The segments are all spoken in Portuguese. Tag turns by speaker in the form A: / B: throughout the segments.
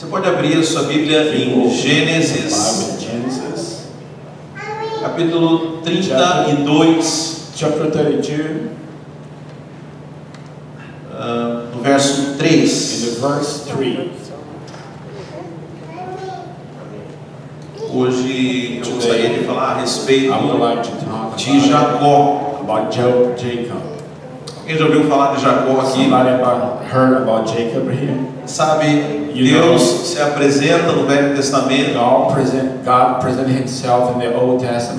A: Você pode abrir a sua Bíblia em Gênesis,
B: Bible, Genesis,
A: capítulo 32,
B: chapter 32,
A: ah, no verso
B: in
A: 3.
B: the verse 3.
A: Hoje eu gostaria de falar a respeito de Jacó.
B: about Jacob.
A: Alguém já ouviu falar de Jacó aqui?
B: Somebody about, heard about Jacob here?
A: Sabe, Deus se apresenta no Velho Testamento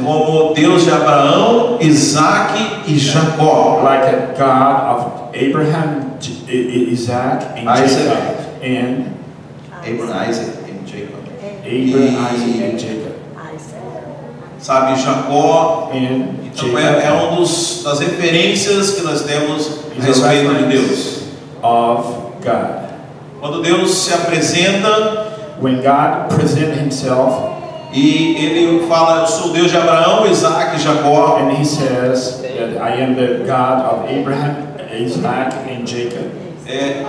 A: como Deus de Abraão, Isaac e Jacó.
B: like a God of Abraham, Isaac, and
A: Isaac.
B: Jacob, and
A: Abraham, Isaac e Jacob.
B: Abraham, Isaac, and Jacob,
A: Sabe, Jacó
B: and
A: então é, é um dos, das referências que nós temos a respeito de Deus.
B: of God.
A: Quando Deus se apresenta
B: When God present Himself
A: e ele fala, eu sou o Deus de Abraão, Isaac e Jacó.
B: and He says that I am the God of Abraham, Isaac, and Jacob,
A: É,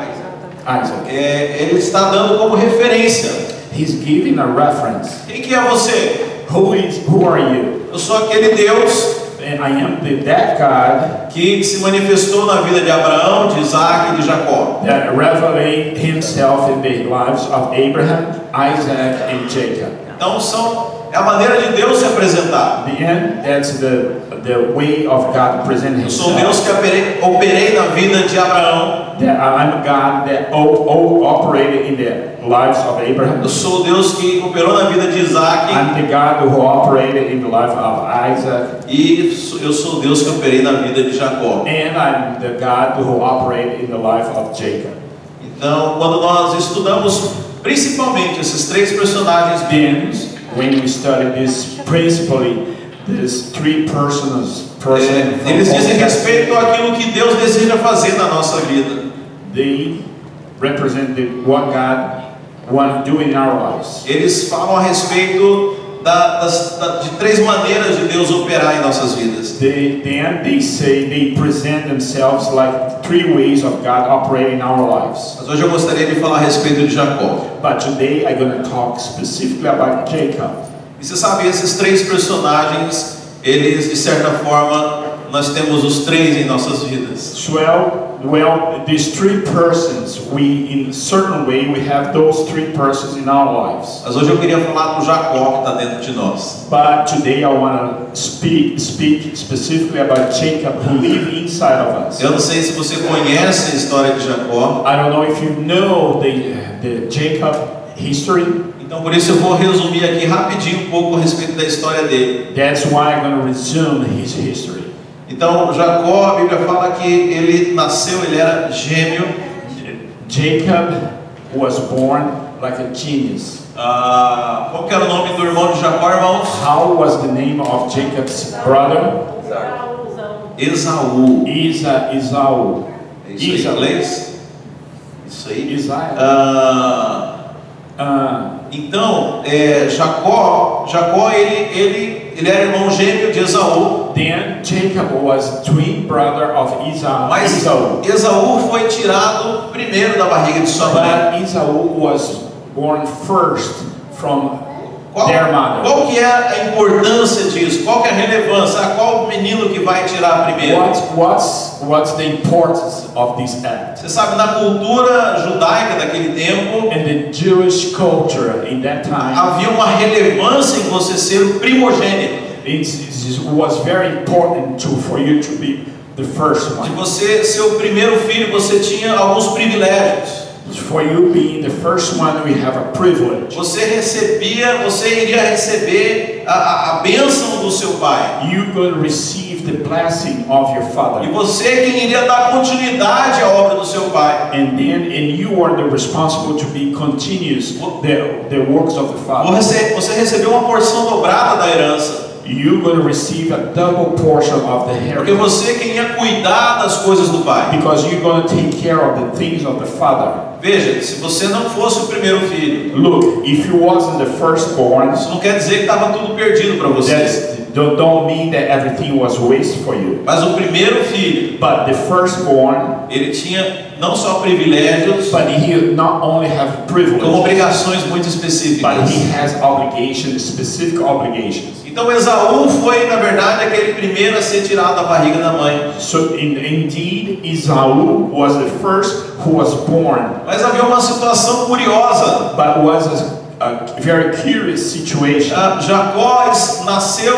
B: Isaac.
A: é, ele está dando como referência.
B: He's giving a reference.
A: Quem que é você?
B: Who is? Who are you?
A: Eu sou aquele Deus
B: And I am the, that God
A: que se manifestou na vida de Abraão, de Isaac e de Jacó.
B: that revelate Himself in the lives of Abraham, Isaac, and Jacob.
A: Então são é a maneira de Deus se apresentar.
B: The end. That's the the way of God present
A: Eu sou Deus
B: Himself.
A: que operei, operei na vida de Abraão.
B: That I'm a God that operated in the lives of Abraham.
A: Eu sou Deus que operou na vida de Isaac.
B: I'm the God who operated in the life of Isaac,
A: E eu sou Deus que operei na vida de Jacó.
B: and I'm the God who operated in the life of Jacob.
A: Então, quando nós estudamos principalmente esses três personagens bíblicos,
B: when we study this principally, these three persons, person
A: é, eles dizem respeito àquilo que Deus deseja fazer na nossa vida.
B: they represent the- what God wants to do in our lives.
A: Eles falam a respeito da- das- da- de três maneiras de Deus operar em nossas vidas.
B: They, then they say they present themselves like three ways of God operating in our lives.
A: Mas hoje eu gostaria de falar a respeito de Jacó.
B: But today I'm going to talk specifically about Jacob.
A: E você sabe, esses três personagens, eles de certa forma, nós temos os três em nossas vidas.
B: Well, well, these three persons, we in a certain way we have those three persons in our lives.
A: Mas hoje eu queria falar do Jacó que está dentro de nós.
B: But today I want to speak speak specifically about Jacob who live inside of us.
A: Eu não sei se você conhece a história de Jacó,
B: I don't know if you know the the Jacob history.
A: Então por isso eu vou resumir aqui rapidinho um pouco a respeito da história dele.
B: That's why I'm going to resume his history.
A: Então, Jacó, a Bíblia fala que ele nasceu, ele era gêmeo.
B: Jacob was born like a genius.
A: Ah, qual que era o nome do irmão de Jacó, irmãos?
B: How was the name of Jacob's brother?
A: Esaú.
B: Isa Esau.
A: É isso aí
B: Esaú.
A: inglês? Isso aí.
B: Isaiah.
A: Ah,
B: Uh,
A: então, é, Jacó, Jacó ele, ele, ele era irmão gêmeo de Esaú.
B: then Jacob was twin brother of Esau.
A: Mas
B: Esau.
A: Esaú foi tirado primeiro da barriga de sua mãe.
B: But Esau was born first from
A: Qual, qual que é a importância disso? Qual que é a relevância? Ah, Qual menino que vai tirar primeiro?
B: What, what's, what's the importance of this act?
A: Você sabe, na cultura judaica daquele tempo,
B: In the Jewish culture in that time,
A: havia uma relevância em você ser o primogênito.
B: it was very important to, for you to be the first
A: De
B: one.
A: você ser o primeiro filho, você tinha alguns privilégios.
B: For you being the first one, we have a privilege.
A: Você recebia, você iria receber a, a, bênção do seu pai.
B: You will receive the blessing of your
A: E
B: father.
A: você é quem iria dar continuidade à obra do seu pai.
B: And then, and you are the responsible to be continuous the, the works of the father.
A: Você, você recebeu uma porção dobrada da herança.
B: You will receive a double portion of the
A: Porque
B: inheritance
A: você é quem ia cuidar das coisas do pai.
B: because you're going to take care of the things of the father.
A: Veja, se você não fosse o primeiro filho,
B: Look, if you wasn't the firstborn,
A: isso não quer dizer que estava tudo perdido para você.
B: don't, don't mean that everything was waste for you.
A: Mas o primeiro filho,
B: But the firstborn,
A: ele tinha não só privilégios,
B: but he not only have
A: como
B: privilege,
A: obrigações muito
B: but
A: específicas.
B: he has obligations, specific obligations.
A: Então Esaú foi, na verdade, aquele primeiro a ser tirado da barriga da mãe.
B: So in, indeed, Esau was the first who was born,
A: Mas havia uma situação curiosa.
B: but was a, a very curious situation.
A: Ah, Jacó nasceu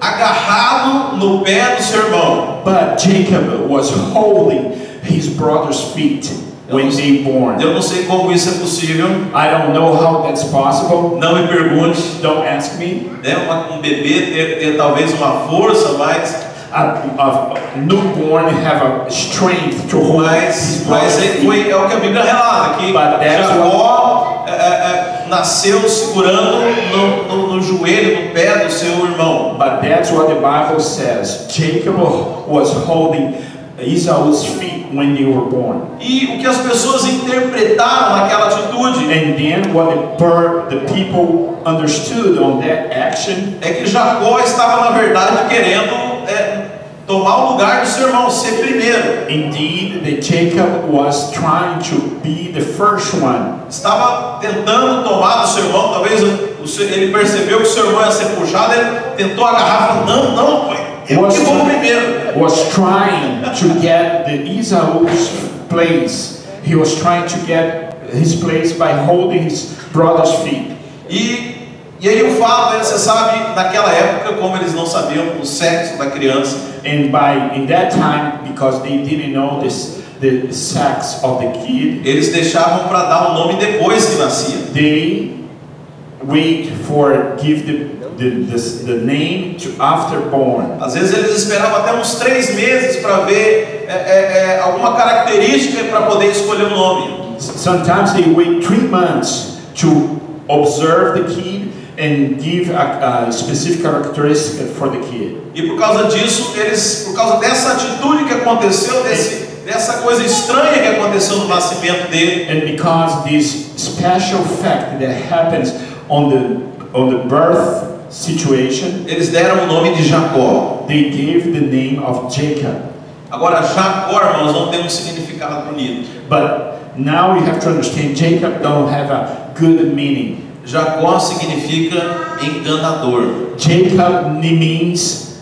A: agarrado no pé do seu irmão.
B: But Jacob was holding his brother's feet when they born.
A: Eu não sei como isso é possível.
B: I don't know how that's possible.
A: Não me pergunte.
B: Don't ask me.
A: Né? Um bebê ter, ter talvez uma força, mas,
B: A, a newborn have a strength to hold
A: mas, mas foi, é o que a Bíblia relata que Jacó é, é, é, nasceu segurando no, no, no joelho, no pé do seu irmão.
B: But that's what the Bible says. Jacob was holding Esau's feet when they were born.
A: E o que as pessoas interpretaram naquela atitude
B: And then what the, the people understood on that action
A: é que Jacó estava, na verdade, querendo é, tomar o lugar do seu irmão, ser primeiro.
B: Indeed, that Jacob was trying to be the first one.
A: Estava tentando tomar do seu irmão, talvez o ele percebeu que o seu irmão ia ser puxado, ele tentou agarrar, falou, não, não, pai, primeiro.
B: Was trying to get the Esau's place. He was trying to get his place by holding his brother's feet.
A: E, e aí o fato é, você sabe, naquela época, como eles não sabiam o sexo da criança,
B: And by in that time, because they didn't know this, the sex of the kid,
A: eles deixavam para dar o nome depois que nascia.
B: they wait for give the the, the, the name to after born.
A: Às vezes eles esperavam até uns três meses para ver é, é, é, alguma característica para poder escolher o nome.
B: Sometimes they wait three months to observe the kid and give a, a specific characteristic for the kid.
A: E por causa disso, eles, por causa dessa atitude que aconteceu, desse, dessa coisa estranha que aconteceu no nascimento dele,
B: And because this special fact that happens on the on the birth situation,
A: eles deram o nome de Jacó.
B: they gave the name of Jacob.
A: Agora, Jacó, irmãos, não tem um significado bonito.
B: But now you have to understand Jacob don't have a good meaning.
A: Jacó significa enganador.
B: Jacob means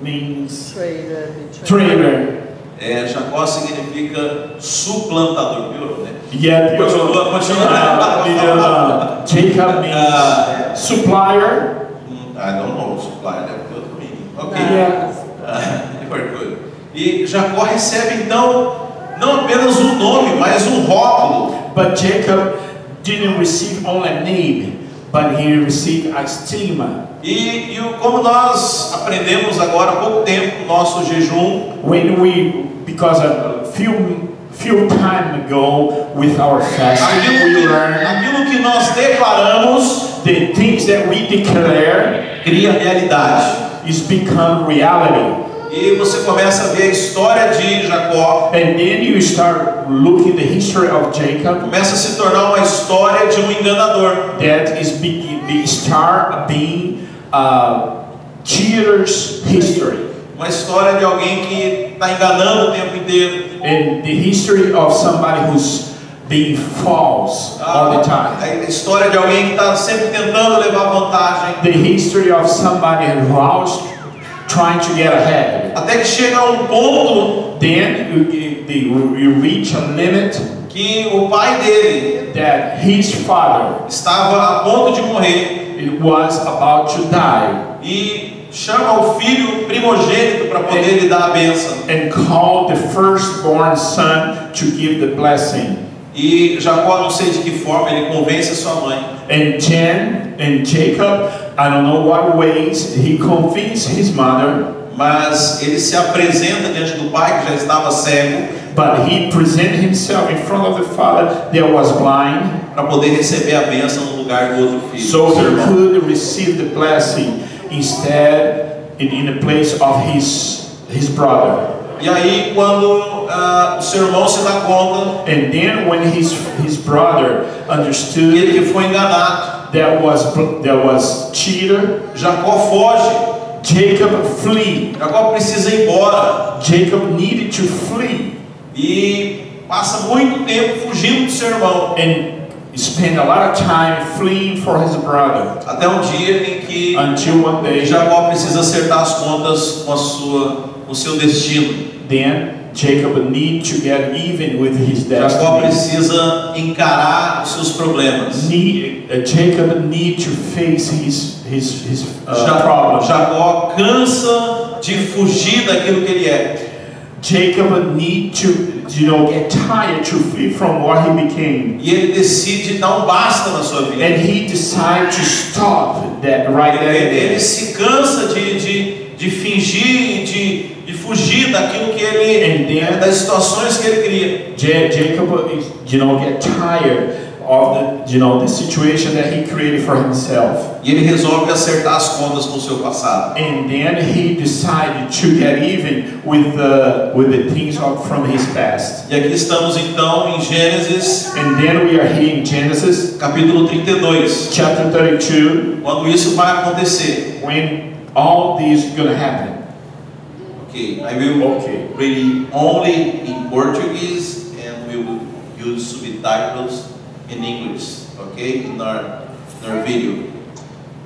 B: means
C: Traitor,
B: traitor.
A: É, Jacó significa suplantador, piorou, né?
B: Yeah,
A: Continua, continua.
B: Uh, the, uh, Jacob means
A: Ah,
B: supplier.
A: hum, I don't know, supplier ter outro meaning. Ok.
B: Yeah.
A: Ah, very good. E Jacó recebe então não apenas um nome, mas um rótulo.
B: But Jacob didn't receive only a name, but he received a stigma.
A: E, e como nós aprendemos agora há pouco tempo no nosso jejum,
B: When we, because a few few time ago with our fasting, we learned
A: aquilo que nós declaramos
B: the things that we declare
A: cria realidade.
B: is become reality.
A: E você começa a ver a história de Jacó,
B: And then you start looking the history of Jacob.
A: começa a se tornar uma história de um enganador.
B: That is be, the start being uh, cheaters history.
A: Uma história de alguém que está enganando o tempo inteiro.
B: And the history of somebody who's being false all the time.
A: A história de alguém que está sempre tentando levar vantagem.
B: The history of somebody who's trying to get ahead.
A: Até que chega a um ponto
B: Then you, you, you reach a limit
A: que o pai dele
B: that his father
A: estava a ponto de morrer
B: it was about to die
A: e chama o filho primogênito para poder lhe dar a bênção.
B: and called the firstborn son to give the blessing.
A: E Jacó, não sei de que forma, ele convence a sua mãe.
B: And Jen and Jacob, I don't know what ways, he convinced his mother,
A: Mas ele se apresenta diante do pai que já estava cego
B: but he presented himself in front of the father that was blind,
A: para poder receber a bênção no lugar do outro filho.
B: so he could receive the blessing instead in, in the place of his his brother.
A: E aí, quando ah, o seu irmão se dá conta
B: And then when his his brother understood
A: ele que foi enganado,
B: that was that was cheater,
A: Jacó foge
B: Jacob flee.
A: Jacó precisa ir embora
B: Jacob needed to flee
A: e passa muito tempo fugindo do seu irmão.
B: and spend a lot of time fleeing for his brother
A: Até um dia em que
B: until one day
A: Jacó precisa acertar as contas com a sua, com o seu destino.
B: then Jacob need to get even with his
A: Jacó
B: destiny.
A: precisa encarar os seus problemas.
B: Need, uh, Jacob need to face his his his uh,
A: Ja-
B: problems.
A: Jacó cansa de fugir daquilo que ele é.
B: Jacob need to you know get tired to flee from what he became.
A: E ele decide dar um basta na sua vida.
B: And he decided to stop that right there.
A: Ele,
B: and
A: ele se cansa de, de, de fingir, de, de fugir daquilo que ele,
B: And then-
A: das situações que ele cria.
B: Ja- Jacob, you know, get tired of the, you know, the situation that he created for himself.
A: E ele resolve acertar as contas com o seu passado.
B: And then he decided to get even with the with the things of, from his past.
A: E aqui estamos então em Gênesis
B: And then we are here in Genesis
A: capítulo 32.
B: chapter 32
A: Quando isso vai acontecer.
B: when all this is gonna happen.
A: Okay, I will
B: Okay.
A: read only in Portuguese and we will use subtitles in English, okay, in our, in our video.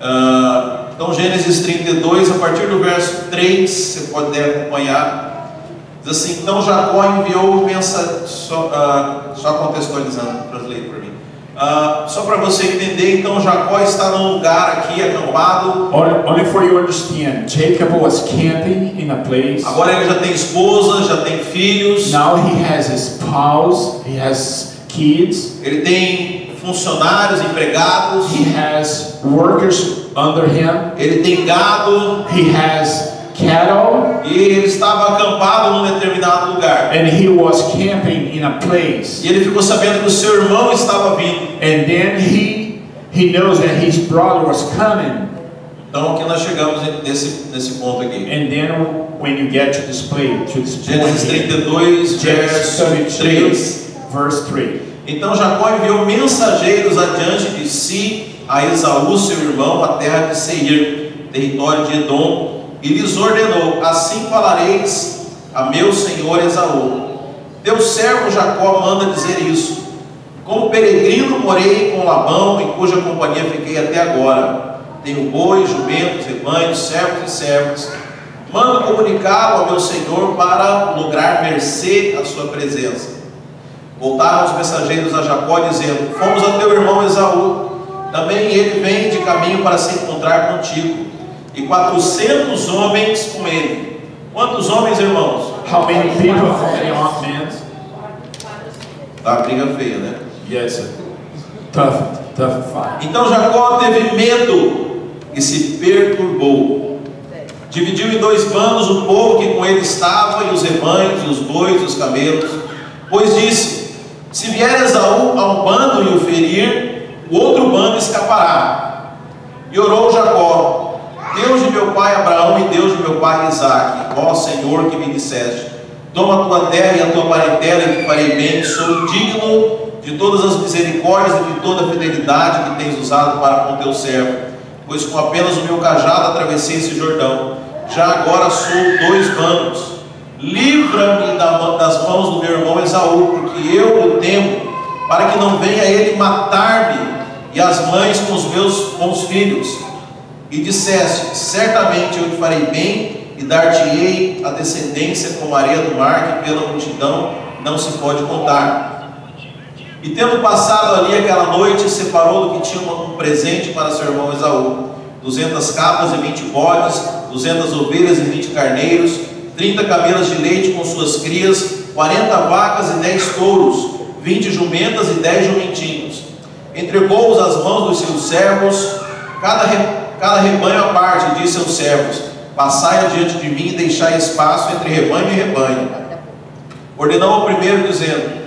A: Ah, então, Gênesis 32, a partir do verso 3, você pode acompanhar. Diz assim: Então Jacó enviou pensa, só, ah, só contextualizando, translate para mim. Ah, só para você entender, então Jacó está num lugar aqui acampado.
B: Only, only for you understand, Jacob was camping in a place.
A: Agora ele já tem esposa, já tem filhos.
B: Now he has a spouse, he has kids,
A: Ele tem funcionários, empregados,
B: he has workers under him,
A: ele tem gado
B: he has cattle,
A: e ele estava acampado num determinado lugar.
B: and he was camping in a place.
A: E ele ficou sabendo que o seu irmão estava vindo.
B: And then he he knows that his brother was coming.
A: Então aqui nós chegamos nesse, nesse ponto aqui.
B: And then when you get to this place, to this
A: Gênesis
B: here,
A: 32,
B: Genesis
A: verso
B: 32,
A: 3.
B: Verse 3.
A: Então Jacó enviou mensageiros adiante de si a Esaú, seu irmão, à terra de Seir, território de Edom, e lhes ordenou: Assim falareis a meu senhor Esaú. Teu servo Jacó manda dizer isso. Como peregrino morei com Labão, em cuja companhia fiquei até agora. Tenho bois, jumentos, rebanhos, servos e servas. Mando comunicá-lo ao meu senhor para lograr mercê à sua presença. Voltaram os mensageiros a Jacó, dizendo: Fomos a teu irmão Esaú. Também ele vem de caminho para se encontrar contigo. E quatrocentos homens com ele. Quantos homens, irmãos?
B: How many people? How many men?
A: Tá uma briga feia, né?
B: Yes, tough, tough fight.
A: Então Jacó teve medo e se perturbou. Dividiu em dois bandos o povo que com ele estava, e os rebanhos, e os bois, e os camelos. Pois disse: Se vier Esaú a um bando e o ferir, o outro bando escapará. E orou Jacó: Deus de meu pai Abraão e Deus de meu pai Isaque, ó Senhor que me disseste: Toma a tua terra e a tua parentela e te farei bem, sou digno de todas as misericórdias e de toda a fidelidade que tens usado para com teu servo, pois com apenas o meu cajado atravessei esse Jordão. Já agora sou dois bandos. Livra-me da- das mãos do meu irmão Esaú, porque eu o temo, para que não venha ele matar-me e as mães com os meus com os filhos. E disseste: Certamente eu te farei bem e dar-te-ei a descendência como areia do mar, que pela multidão não se pode contar. E tendo passado ali aquela noite, separou do que tinha um presente para seu irmão Esaú: duzentas cabras e vinte bodes, duzentas ovelhas e vinte carneiros, trinta camelas de leite com suas crias, quarenta vacas e dez touros, vinte jumentas e dez jumentinhos. Entregou-os às mãos dos seus servos, cada, re- cada rebanho à parte, disse aos servos: Passai adiante de mim e deixai espaço entre rebanho e rebanho. Ordenou ao primeiro, dizendo: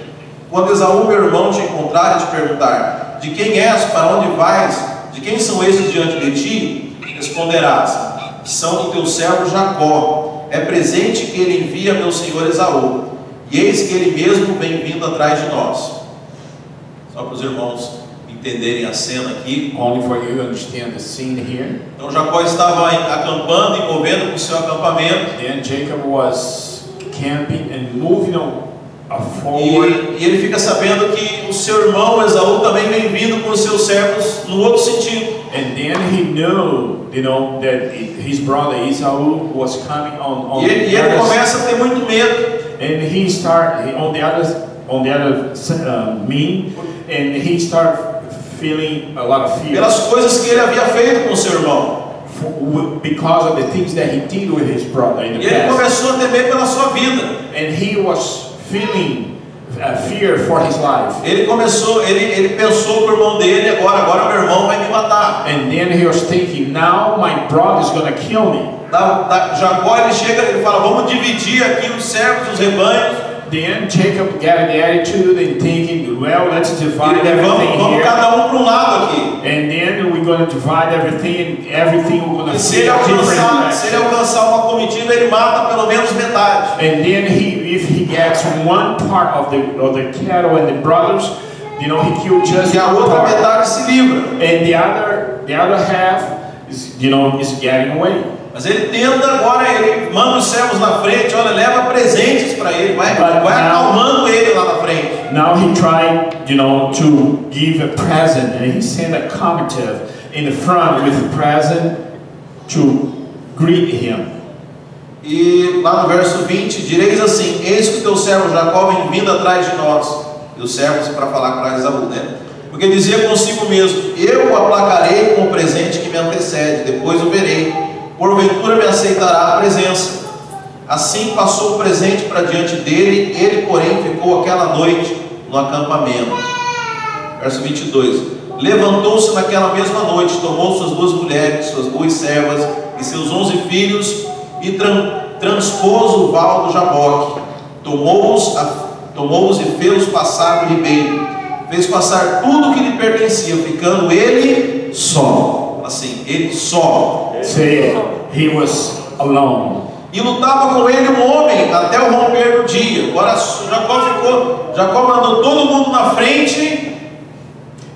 A: Quando Esaú, meu irmão, te encontrar e te perguntar: De quem és, para onde vais, de quem são esses diante de ti? Responderás: São do teu servo Jacó. É presente que ele envia meu senhor Esaú. E eis que ele mesmo vem vindo atrás de nós. Só para os irmãos entenderem a cena aqui.
B: only for you understand the scene here.
A: Então Jacó estava acampando e movendo para o seu acampamento.
B: Then Jacob was camping and moving forward.
A: E, e ele fica sabendo que o seu irmão Esaú também vem vindo com os seus servos no outro sentido.
B: And then he knew, you know, that his brother Esau was coming on, on
A: E ele, e
B: the
A: ele começa a ter muito medo.
B: And he start on the other on the other uh, mean, and he start feeling a lot of fear
A: pelas coisas que ele havia feito com seu irmão.
B: because of the things that he did with his brother in
A: E
B: the
A: ele
B: past.
A: começou a temer pela sua vida.
B: And he was feeling fear for his life.
A: Ele começou, ele, ele pensou com o irmão dele, agora, agora meu irmão vai me matar.
B: And then he was thinking, now my brother is gonna kill me.
A: Da, da, Jacó ele chega, ele fala, vamos dividir aqui os servos, os rebanhos,
B: Then Jacob got the attitude and thinking, well, let's divide
A: vamos,
B: everything
A: vamos
B: here.
A: cada um para um lado aqui.
B: And then we're gonna divide everything, and everything we're
A: E se
B: see
A: ele, alcançar, se ele alcançar uma comitiva, ele mata pelo menos metade.
B: And then he, if he gets one part of the of the cattle and the brothers, you know, he killed just
A: E a
B: one
A: outra
B: part.
A: metade se livra.
B: And the other, the other half is, you know, is getting away.
A: Mas ele tenta agora, ele manda os servos na frente, olha, leva presentes para ele, vai,
B: But
A: vai
B: now-
A: acalmando ele lá na frente.
B: Now he tried, you know, to give a present, and he sent a comitive in the front with a present to greet him.
A: E lá no verso 20, direis assim: Eis que teu servo Jacó vem vindo atrás de nós. E os servos para falar com Esaú, né? Porque dizia consigo mesmo: Eu o aplacarei com o presente que me antecede, depois o verei. Porventura me aceitará a presença. Assim passou o presente para diante dele, ele, porém, ficou aquela noite no acampamento. Verso 22. Levantou-se naquela mesma noite, tomou suas duas mulheres, suas duas servas e seus onze filhos e tran transpôs o val do Jaboque. Tomou-os tomou-os e fez-os passar do ribeiro. Fez passar tudo o que lhe pertencia, ficando ele só. Assim, ele só.
B: Say he was alone.
A: E lutava com ele um homem até o romper do dia. Agora Jacó ficou, Jacó mandou todo mundo na frente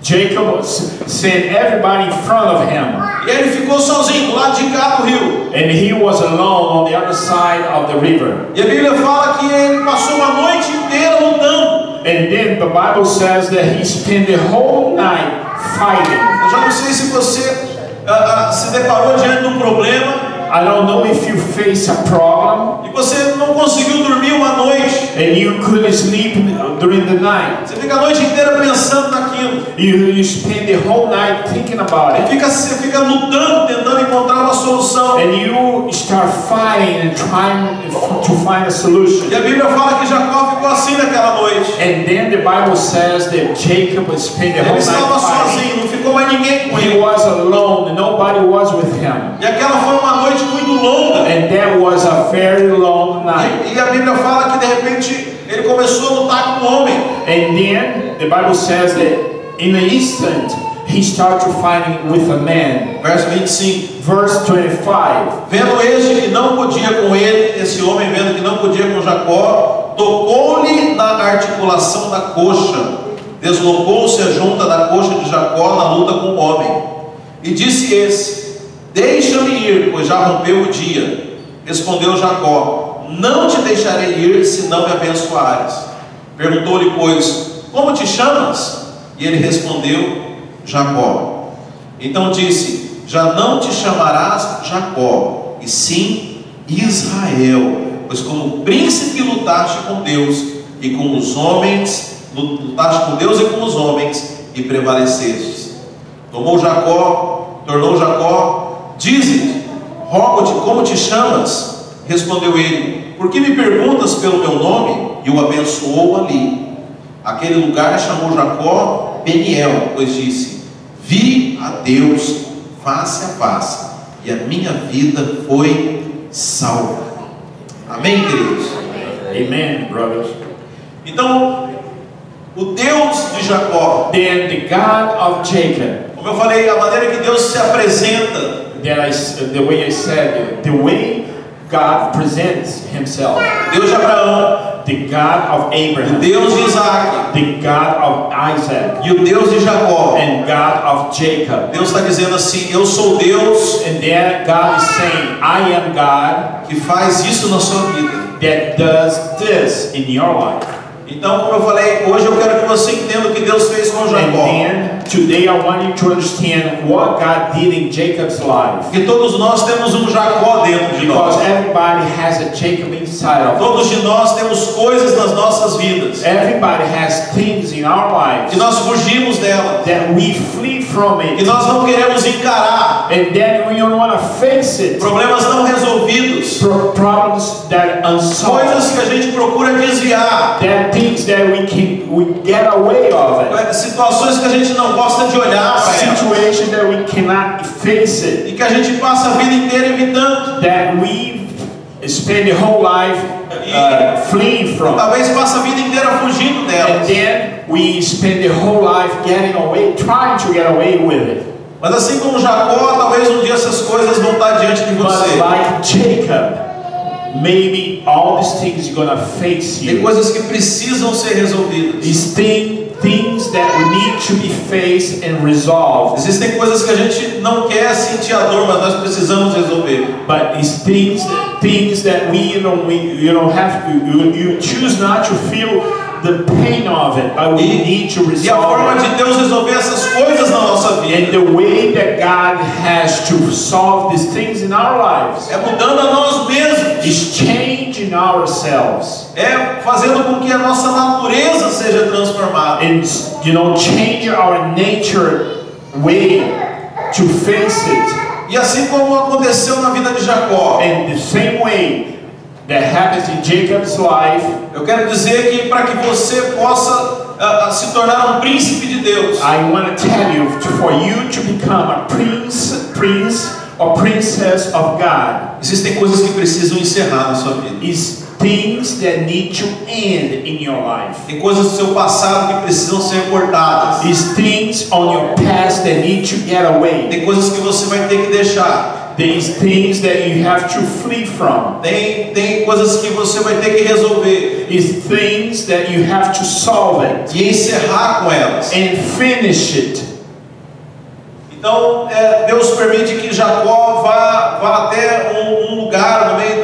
B: Jacob sent everybody in front of him,
A: e ele ficou sozinho do lado de cá do rio.
B: and he was alone on the other side of the river.
A: E a Bíblia fala que ele passou uma noite inteira lutando.
B: And then the Bible says that he spent the whole night fighting.
A: Eu já não sei se você se deparou diante de um problema
B: I don't know if you face a problem
A: e você não conseguiu dormir uma noite.
B: and you couldn't sleep during the night.
A: Você fica a noite inteira pensando naquilo.
B: You, you spend the whole night thinking about
A: E
B: it.
A: fica, você fica lutando, tentando encontrar uma solução.
B: And you start fighting and trying to find a solution.
A: E a Bíblia fala que Jacó ficou assim naquela noite.
B: And then the Bible says that Jacob spent the
A: Ele
B: whole
A: estava
B: night fighting.
A: sozinho, não ficou mais ninguém com
B: He
A: ele.
B: was alone, nobody was with him.
A: E aquela foi uma noite muito longa.
B: And that was a very long night.
A: E, e a Bíblia fala que de repente ele começou a lutar com o homem.
B: And then the Bible says that in an instant he started fighting with a man.
A: Verso 25.
B: Verse 25.
A: Vendo este que não podia com ele, esse homem vendo que não podia com Jacó, tocou-lhe na articulação da coxa, deslocou-se a junta da coxa de Jacó na luta com o homem. E disse esse: Deixa-me ir, pois já rompeu o dia. Respondeu Jacó: Não te deixarei ir, se não me abençoares. Perguntou-lhe, pois, Como te chamas? E ele respondeu: Jacó. Então disse: Já não te chamarás Jacó, e sim Israel, pois como príncipe lutaste com Deus e com os homens, lutaste com Deus e com os homens e prevalecestes. Tomou Jacó, tornou Jacó, dize, rogo-te, como te chamas? Respondeu ele: Por que me perguntas pelo meu nome? E o abençoou ali. Aquele lugar chamou Jacó Peniel, pois disse: Vi a Deus face a face, e a minha vida foi salva. Amém, queridos?
B: Amen, brothers.
A: Então, o Deus de Jacó,
B: Then the God of Jacob,
A: como eu falei, a maneira que Deus se apresenta,
B: that I, the way I said, the way God presents Himself,
A: Deus de Abraão,
B: the God of
A: o
B: Abraham,
A: Deus de Isaac
B: the God of Isaac,
A: e o Deus de Jacó.
B: and God of Jacob.
A: Deus está dizendo assim: Eu sou Deus
B: And then God is saying, I am God
A: que faz isso na sua vida.
B: that does this in your life.
A: Então, como eu falei, hoje eu quero que você entenda o que Deus fez com Jacó.
B: Today I want you to understand what God did in Jacob's life.
A: Porque todos nós temos um Jacó dentro de
B: Because
A: nós.
B: everybody has a Jacob inside of.
A: Todos de nós temos coisas nas nossas vidas
B: Everybody has things in our
A: que
B: lives
A: nós fugimos delas,
B: that we flee from
A: que
B: it.
A: nós não queremos encarar,
B: And then we don't want to face it.
A: problemas não resolvidos,
B: Pro- problems that unsolved.
A: coisas que a gente procura desviar,
B: are things that we can we get away of it.
A: situações que a gente não gosta de olhar para
B: Situation that we cannot face it.
A: e que a gente passa a vida inteira evitando.
B: That we spend the whole life uh, fleeing from.
A: Talvez passa a vida inteira fugindo
B: And
A: delas.
B: then we spend the whole life getting away, trying to get away with it.
A: Mas assim como Jacó, talvez um dia essas coisas vão estar diante de
B: But
A: você.
B: like Jacob, maybe all these things are gonna face
A: Tem coisas que precisam ser resolvidas.
B: These thing, things that we need to be faced and resolved.
A: Existem coisas que a gente não quer sentir a dor, mas nós precisamos resolver.
B: But these things, things that we you know we you don't have to you, you choose not to feel the pain of it, but we
A: E-
B: need to
A: E a forma
B: resolve it.
A: de Deus resolver essas coisas na nossa vida
B: And the way that God has to solve these things in our lives
A: é mudando a nós mesmos,
B: is changing ourselves
A: é fazendo com que a nossa natureza seja transformada.
B: and you know change our nature way to face it.
A: E assim como aconteceu na vida de Jacó,
B: And the same way that happens in Jacob's life,
A: eu quero dizer que para que você possa ah, se tornar um príncipe de Deus,
B: I want to tell you for you to become a prince, prince or princess of God
A: existem coisas que precisam encerrar na sua vida.
B: is things that need to end in your life.
A: Tem coisas do seu passado que precisam ser cortadas.
B: Is things on your past that need to get away.
A: Tem coisas que você vai ter que deixar.
B: These things that you have to flee from.
A: Tem, tem coisas que você vai ter que resolver
B: Is things that you have to solve it
A: e encerrar com elas.
B: and finish it.
A: Então, é, Deus permite que Jacó vá, vá até um, um lugar no meio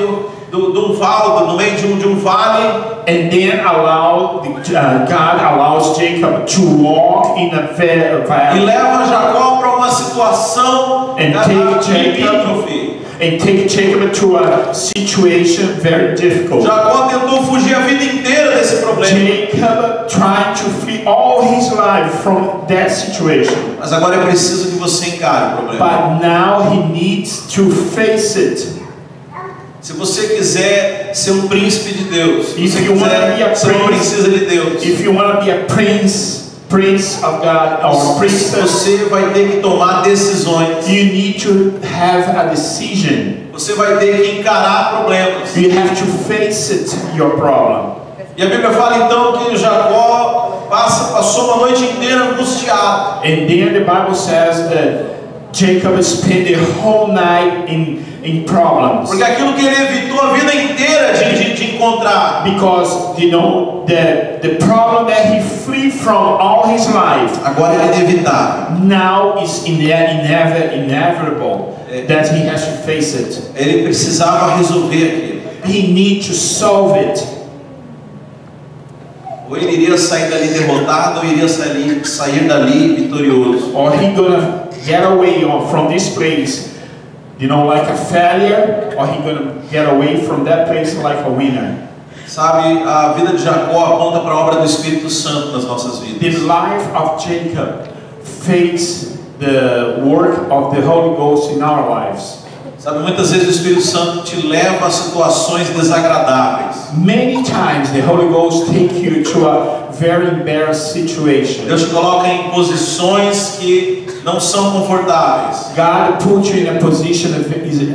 A: do, do, vale, no meio de um, de um vale,
B: And then allow the, uh, God allows Jacob to walk in a va-
A: e
B: valley
A: leva Jacó para uma situação
B: And take Jacob-
A: limítrofe.
B: and take Jacob to a situation very difficult.
A: Jacó tentou fugir a vida inteira desse problema,
B: Jacob trying to flee all his life from that situation.
A: mas agora é preciso que você encare o problema.
B: But now he needs to face it.
A: Se você quiser ser um príncipe de Deus, se
B: If
A: você quiser ser uma
B: prince-
A: princesa de Deus,
B: If you want to be a prince, prince of God or princess,
A: você vai ter que tomar decisões.
B: you need to have a decision.
A: Você vai ter que encarar problemas.
B: You have to face it, your problem.
A: E a Bíblia fala então que Jacó passa, passou uma noite inteira angustiado.
B: And then the Bible says that Jacob spent the whole night in, in problems.
A: Porque aquilo que ele evitou a vida inteira de, de, de encontrar,
B: Because, you know, the, the problem that he flee from all his life
A: agora era inevitável.
B: now is ine- inev- inevitable that he has to face it.
A: Ele precisava resolver aquilo.
B: He needs to solve it.
A: Ou ele iria sair dali derrotado, ou iria sair, sair dali vitorioso.
B: Or he gonna get away from this place, you know, like a failure, or he gonna get away from that place like a winner.
A: Sabe, a vida de Jacó aponta para a obra do Espírito Santo nas nossas
B: The
A: vidas.
B: life of Jacob face the work of the Holy Ghost in our lives.
A: Sabe, muitas vezes o Espírito Santo te leva a situações desagradáveis.
B: Many times the Holy Ghost take you to a very embarrassed situation.
A: Deus te coloca em posições que não são confortáveis.
B: God put you in a position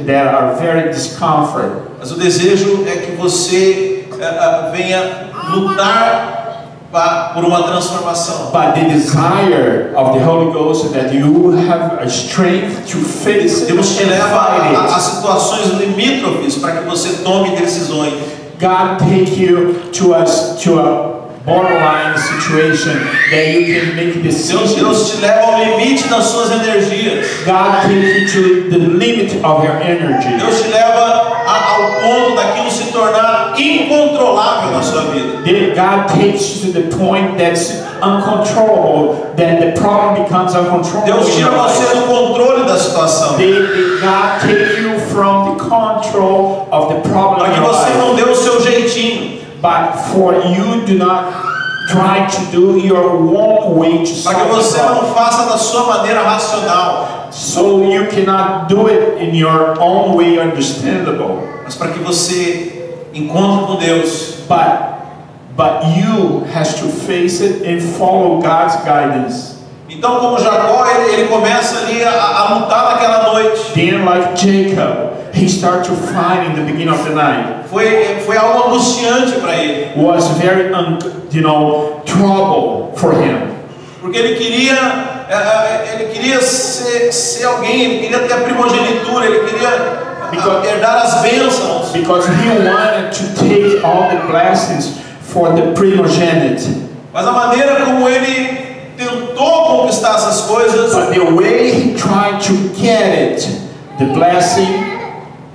B: that are very discomfort.
A: Mas o desejo é que você eh, eh, venha lutar por uma transformação.
B: But the desire of the Holy Ghost that you have a strength to face
A: Deus te leva a, situações limítrofes para que você tome decisões.
B: God take you to us to a borderline situation that you can make
A: Deus,
B: decisions.
A: Deus te leva ao limite das suas energias.
B: God take you to the limit of your energy.
A: Deus te leva a- ao ponto daquilo se tornar incontrolável na sua vida.
B: Then God takes you to the point that's uncontrollable, that the problem becomes uncontrollable.
A: Deus tira você do controle da situação.
B: They- God take you from the control of the problem
A: Para que você não dê o seu jeitinho.
B: But for you do not try to do your own way to
A: Para que você não faça da sua maneira racional.
B: So you cannot do it in your own way understandable.
A: Mas para que você encontre com Deus.
B: But but you has to face it and follow God's guidance.
A: Então, como Jacó, ele, ele começa ali a, a lutar naquela noite.
B: Then like Jacob, he started to fight in the beginning of the night.
A: Foi, foi algo angustiante para ele.
B: Was very you know trouble for him.
A: Porque ele queria, eh, eh, ele queria ser, ser alguém, ele queria ter a primogenitura, ele queria
B: Because-
A: herdar as bênçãos.
B: Because he wanted to take all the blessings for the primogeniture.
A: Mas a maneira como ele tentou conquistar essas coisas
B: But the way he tried to get it, the blessing,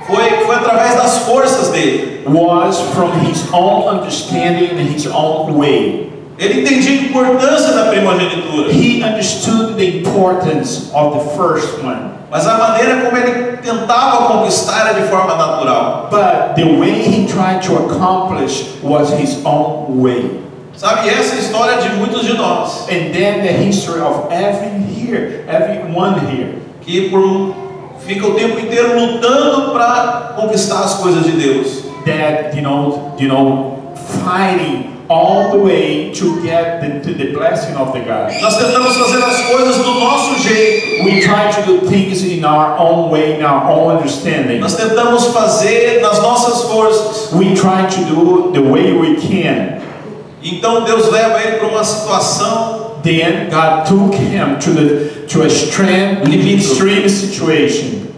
A: foi, foi através das forças dele.
B: was from his own understanding and his own way.
A: Ele entendia a importância da primogenitura.
B: He understood the importance of the first one.
A: Mas a maneira como ele tentava conquistar era de forma natural.
B: But the way he tried to accomplish was his own way.
A: Sabe, essa é a história de muitos de nós.
B: And then the history of every here, everyone here,
A: Que por, fica o tempo inteiro lutando para conquistar as coisas de Deus.
B: that you know, you know, fighting all the way to get the, to the blessing of the God.
A: Nós tentamos fazer as coisas do nosso jeito.
B: We try to do things in our own way, in our own understanding.
A: Nós tentamos fazer nas nossas forças.
B: We try to do the way we can.
A: Então Deus leva ele para uma situação
B: Then God took him to the to a extreme, extreme situation.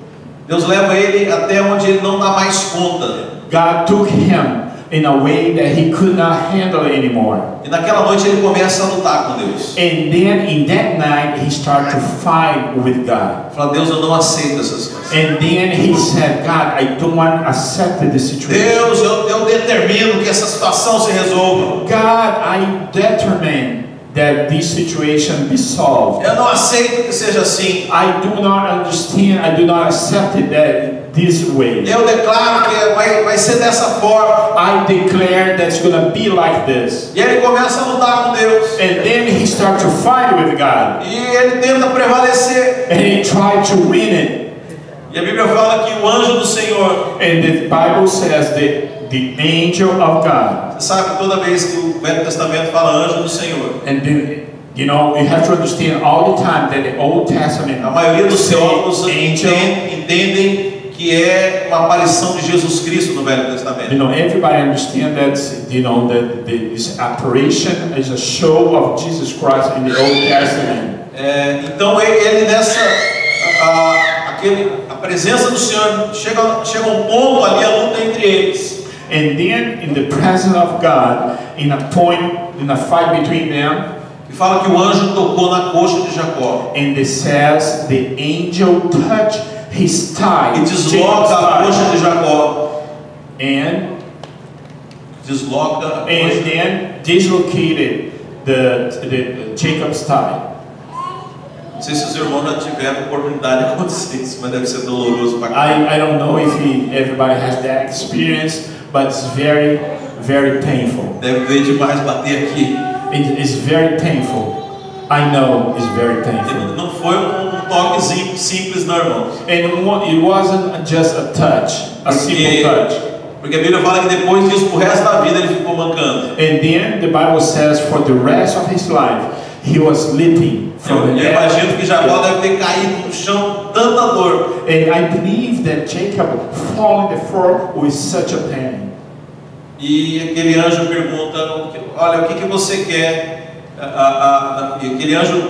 A: Deus leva ele até onde ele não dá mais conta.
B: God took him in a way that he could not handle anymore.
A: E naquela noite ele começa a lutar com Deus.
B: And then in that night he started to fight with God.
A: Fala, Deus, eu não aceito essa situação.
B: And then he said, God, I don't want to accept this situation.
A: Deus, eu, eu determino que essa situação se resolva.
B: God, I determine that this situation be solved.
A: Eu não aceito que seja assim.
B: I do not understand, I do not accept it that this way.
A: Eu declaro que vai, vai ser dessa forma.
B: I declare that it's gonna be like this.
A: E ele começa a lutar com Deus.
B: And then he started to fight with God.
A: E ele tenta prevalecer.
B: And he tried to win it.
A: E a Bíblia fala que o anjo do Senhor,
B: And the Bible says that the angel of God.
A: você sabe, toda vez que o Velho Testamento fala anjo do Senhor,
B: And then, you know, you have to understand all the time that the Old Testament
A: a maioria dos teólogos entendem, entendem que é uma aparição de Jesus Cristo no Velho
B: You
A: Testamento.
B: know, everybody understand that, you know, that this apparition is a show of Jesus Christ in the Old Testament.
A: É, então ele, nessa, a- aquele, a presença do Senhor chega, chega um ponto ali a luta entre eles.
B: And then in the presence of God, in a point, in a fight between them,
A: E fala que o anjo tocou na coxa de Jacó
B: and it says the angel touched his thigh,
A: e
B: Jacob's
A: desloca a coxa
B: thigh,
A: de Jacó.
B: and,
A: Desloca a
B: and
A: coxa.
B: then dislocated the, the Jacob's thigh.
A: Não sei se os irmãos já tiveram oportunidade de acontecer isso, mas deve ser doloroso caramba.
B: I, I don't know if he, everybody has that experience, but it's very, very painful.
A: Deve ver demais bater aqui.
B: It is very painful. I know it's very painful.
A: Não foi um, simples, não, irmãos.
B: And it wa- it wasn't just a touch, a simple touch.
A: porque a Bíblia fala que depois disso, pro resto da vida, ele ficou mancando.
B: And then the Bible says for the rest of his life, he was limping
A: Eu,
B: from
A: eu
B: the
A: imagino que Jacó deve ter caído no chão tanta dor.
B: And I believe that Jacob fall on the floor with such a pain.
A: E aquele anjo pergunta: Olha, o que, que você quer? A- a- a- e aquele anjo,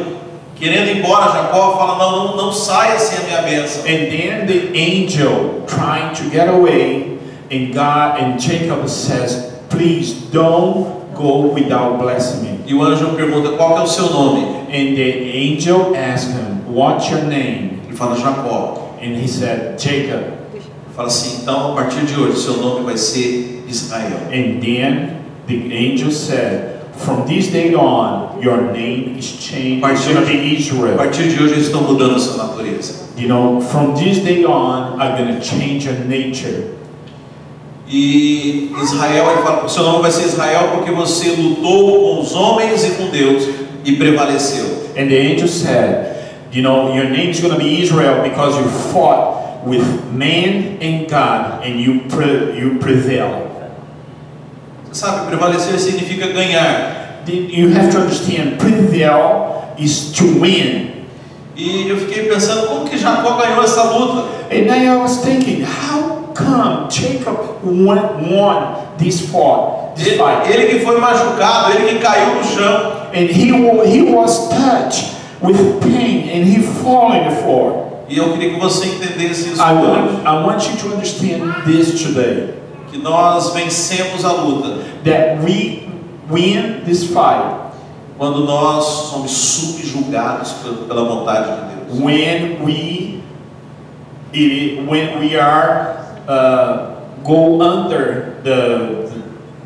A: querendo ir embora, Jacó fala: Não, não, não saia sem a minha bênção.
B: And then the angel trying to get away, And God and Jacob says, please don't go without blessing me.
A: E o anjo pergunta: Qual é o seu nome?
B: And the angel asked him, what's your name?
A: Ele fala: Jacó.
B: And he said, Jacob.
A: Ele fala assim: Então, a partir de hoje, seu nome vai ser Israel.
B: And then the angel said, from this day on, your name is changed. Going to be
A: A
B: Israel.
A: partir de hoje, eles estão mudando a sua natureza.
B: You know, from this day on, I'm going to change your nature.
A: E Israel, ele fala: Seu nome vai ser Israel porque você lutou com os homens e com Deus e prevaleceu.
B: And the angel said, you know, your name is going to be Israel because you fought with man and God and you pre- you prevailed.
A: Sabe, prevalecer significa ganhar.
B: You have to understand, prevail is to win.
A: E eu fiquei pensando como que Jacó ganhou essa luta.
B: And I was thinking, how come Jacob won, won this fought, this
A: Ele,
B: fight?
A: ele que foi machucado, ele que caiu no chão.
B: And he, he was touched with pain and he fell on the floor.
A: E eu queria que você entendesse isso
B: I want, I want you to understand this today.
A: Que nós vencemos a luta
B: That we win this fight
A: quando nós somos subjugados pe- pela vontade de Deus.
B: when we it, when we are uh, go under the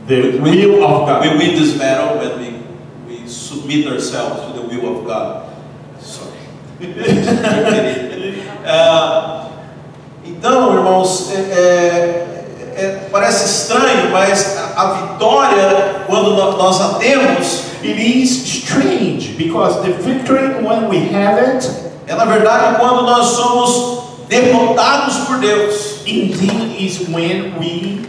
B: the will of God.
A: We win this battle when we, we submit ourselves to the will of God. Sorry. Ah, então, irmãos, é- é- é- parece estranho, mas a, a vitória, quando nós a temos,
B: It is strange because the victory when we have it
A: é na verdade quando nós somos derrotados por Deus.
B: indeed is when we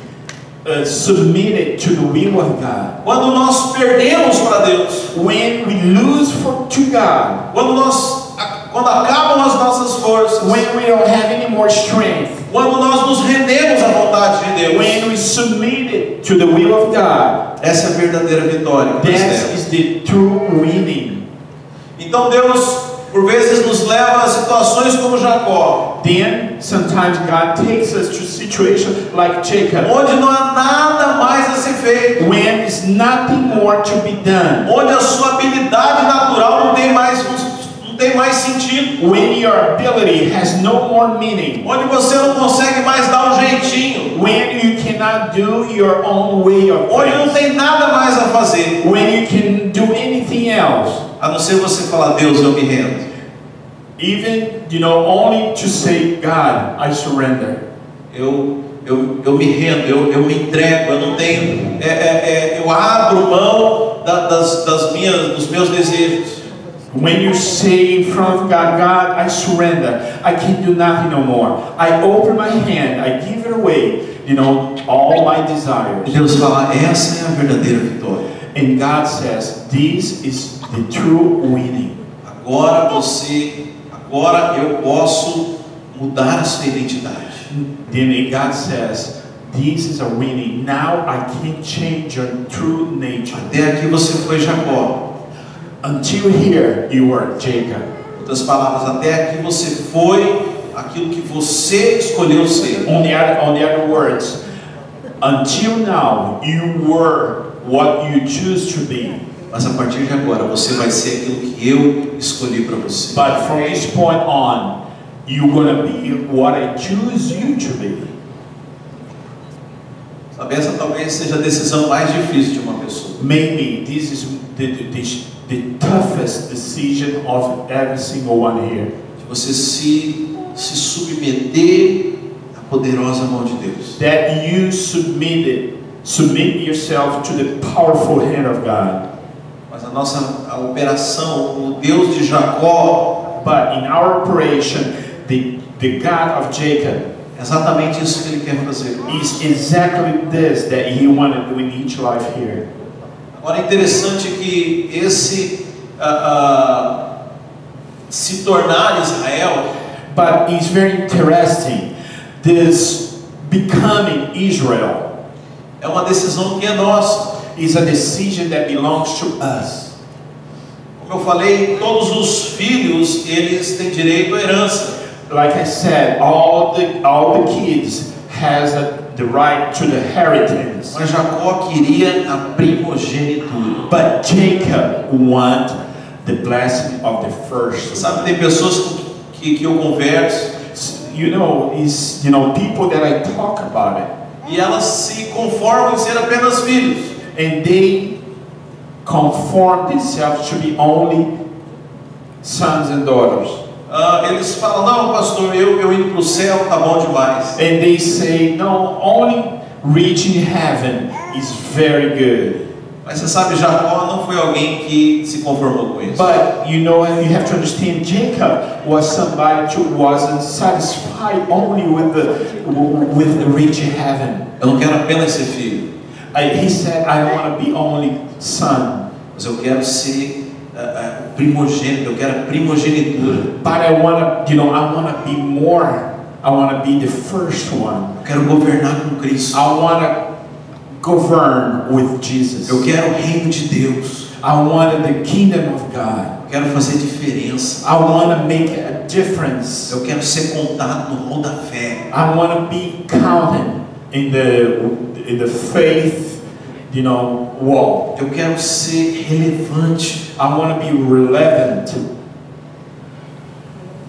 B: uh, submit it to the will of God.
A: Quando nós perdemos para Deus.
B: When we lose for to God.
A: Quando nós quando acabam as nossas forças.
B: When we don't have any more strength.
A: Quando nós nos rendemos à vontade de Deus.
B: When we submit it to the will of God.
A: Essa é a verdadeira vitória. temos.
B: is the true winning.
A: Então Deus por vezes nos leva a situações como Jacó,
B: Then sometimes God takes us to situations like Jacob,
A: onde não há nada mais a ser feito,
B: when there's nothing more to be done,
A: onde a sua habilidade natural não tem mais não tem mais sentido,
B: when your ability has no more meaning,
A: onde você não consegue mais dar um jeitinho,
B: when you cannot do your own way of
A: onde não tem nada mais a fazer,
B: when you can do anything else,
A: a não ser você falar Deus eu me rendo.
B: even you know only to say God, I surrender.
A: Eu eu, eu me rendo, eu, eu me entrego, eu não tenho, é, é, é, eu abro mão da- das, das minhas, dos meus desejos.
B: When you say in front of God, God, I surrender. I can do nothing no more. I open my hand. I give it away. You know, all my desires.
A: Deus fala, essa é a verdadeira vitória.
B: And God says, this is the true winning.
A: Agora você, agora eu posso mudar a sua identidade.
B: Then God says, this is a winning. Now I can change your true nature.
A: Até aqui você foi Jacó.
B: Until here, you were Jacob.
A: Outras palavras, até aqui você foi aquilo que você escolheu ser.
B: On the other, on the other words, until now, you were what you choose to be.
A: Mas a partir de agora você vai ser aquilo que eu escolhi para você.
B: But from this point on, you're gonna be what I choose you to be.
A: Sabe, essa talvez seja a decisão mais difícil de uma pessoa.
B: Maybe this is the, the, the, toughest decision of every single one here.
A: De você se, se submeter à poderosa mão de Deus.
B: That you submitted, submit yourself to the powerful hand of God.
A: Mas a nossa a operação, o Deus de Jacó,
B: But in our operation, the, the God of Jacob
A: é exatamente isso que ele quer fazer.
B: is exactly this that He wanted to do in each life here.
A: Agora é interessante que esse ah, ah, se tornar Israel
B: But it's very interesting. This becoming Israel
A: é uma decisão que é nossa.
B: is a decision that belongs to us.
A: Como eu falei, todos os filhos eles têm direito à herança.
B: Like I said, all the all the kids has a the right to the inheritance.
A: Mas Jacó queria a primogenitura.
B: But Jacob want the blessing of the first.
A: Sabe, tem pessoas que, que eu converso
B: You know, is you know people that I talk about it,
A: e elas se conformam em ser apenas filhos.
B: and they conform themselves to be only sons and daughters,
A: Ah, eles falam, não, pastor, eu, eu indo para o céu tá bom demais.
B: and they say no, only reaching heaven is very good.
A: Mas você sabe, Jacó não foi alguém que se conformou com isso.
B: But you know, you have to understand, Jacob was somebody who wasn't satisfied only with the with the reaching heaven.
A: Eu não quero apenas ser filho,
B: I, he said, "I want to be only son,
A: mas eu quero ser ah, ah, primogênito, eu quero a primogenitura.
B: but I want to, you know, I want to be more. I want to be the first one.
A: Eu quero governar com Cristo.
B: I want to govern with Jesus.
A: Eu quero o reino de Deus.
B: I wanted the kingdom of God.
A: Eu quero fazer diferença.
B: I want to make a difference.
A: Eu quero ser contado no rol da fé.
B: I want to be counted in the in the faith, you know, wall.
A: Eu quero ser relevante.
B: I want to be relevant.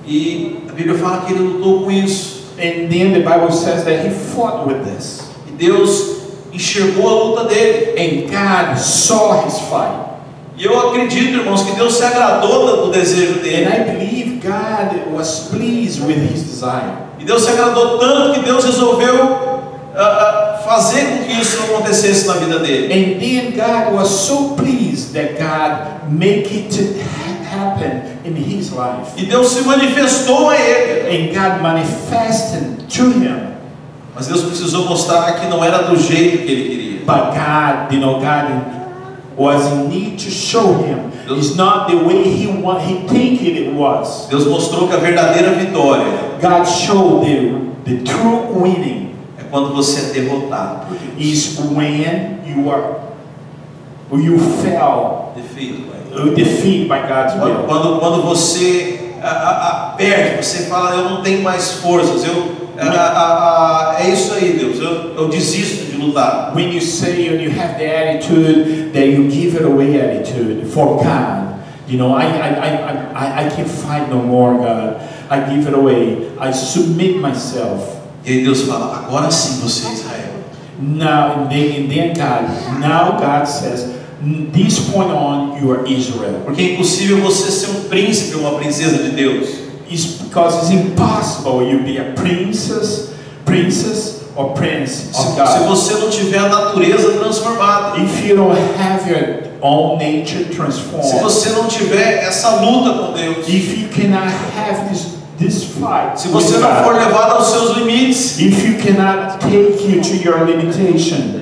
A: E a Bíblia fala que ele lutou com isso.
B: And then the Bible says that he fought with this.
A: E Deus enxergou a luta dele.
B: And God saw his fight.
A: E eu acredito, irmãos, que Deus se agradou do desejo
B: And
A: dele.
B: I believe God was pleased with his desire.
A: E Deus se agradou tanto que Deus resolveu ah, fazer com que isso acontecesse na vida dele.
B: And then God was so pleased that God make it happen in his life.
A: E Deus se manifestou a ele.
B: And God manifested to him.
A: Mas Deus precisou mostrar que não era do jeito que ele queria.
B: But God, you know, God was in need to show him it's not the way he want, he think it was.
A: Deus mostrou que a verdadeira vitória
B: God showed the the true winning
A: quando você é derrotado por Deus.
B: is when you are you fell defeated by God's
A: Quando,
B: will.
A: quando, quando você ah, ah, ah, perde, você fala, eu não tenho mais forças, eu, é isso aí, Deus, eu, eu desisto de lutar.
B: When you say and you have the attitude that you give it away attitude for God, you know, I I, I, I, I can't fight no more, God. I give it away. I submit myself.
A: E aí Deus fala, agora sim você é Israel.
B: Now, and then, and then God, now God says, this point on, you are Israel.
A: Porque é impossível você ser um príncipe ou uma princesa de Deus.
B: It's because it's impossible you be a princess, princess or prince
A: Se,
B: of
A: se
B: God.
A: você não tiver a natureza transformada.
B: If you don't have your own nature
A: Se
B: transformed,
A: você não tiver essa luta com Deus.
B: if you cannot have this,
A: Se você não for levado aos seus limites.
B: if you cannot take you to your limitation,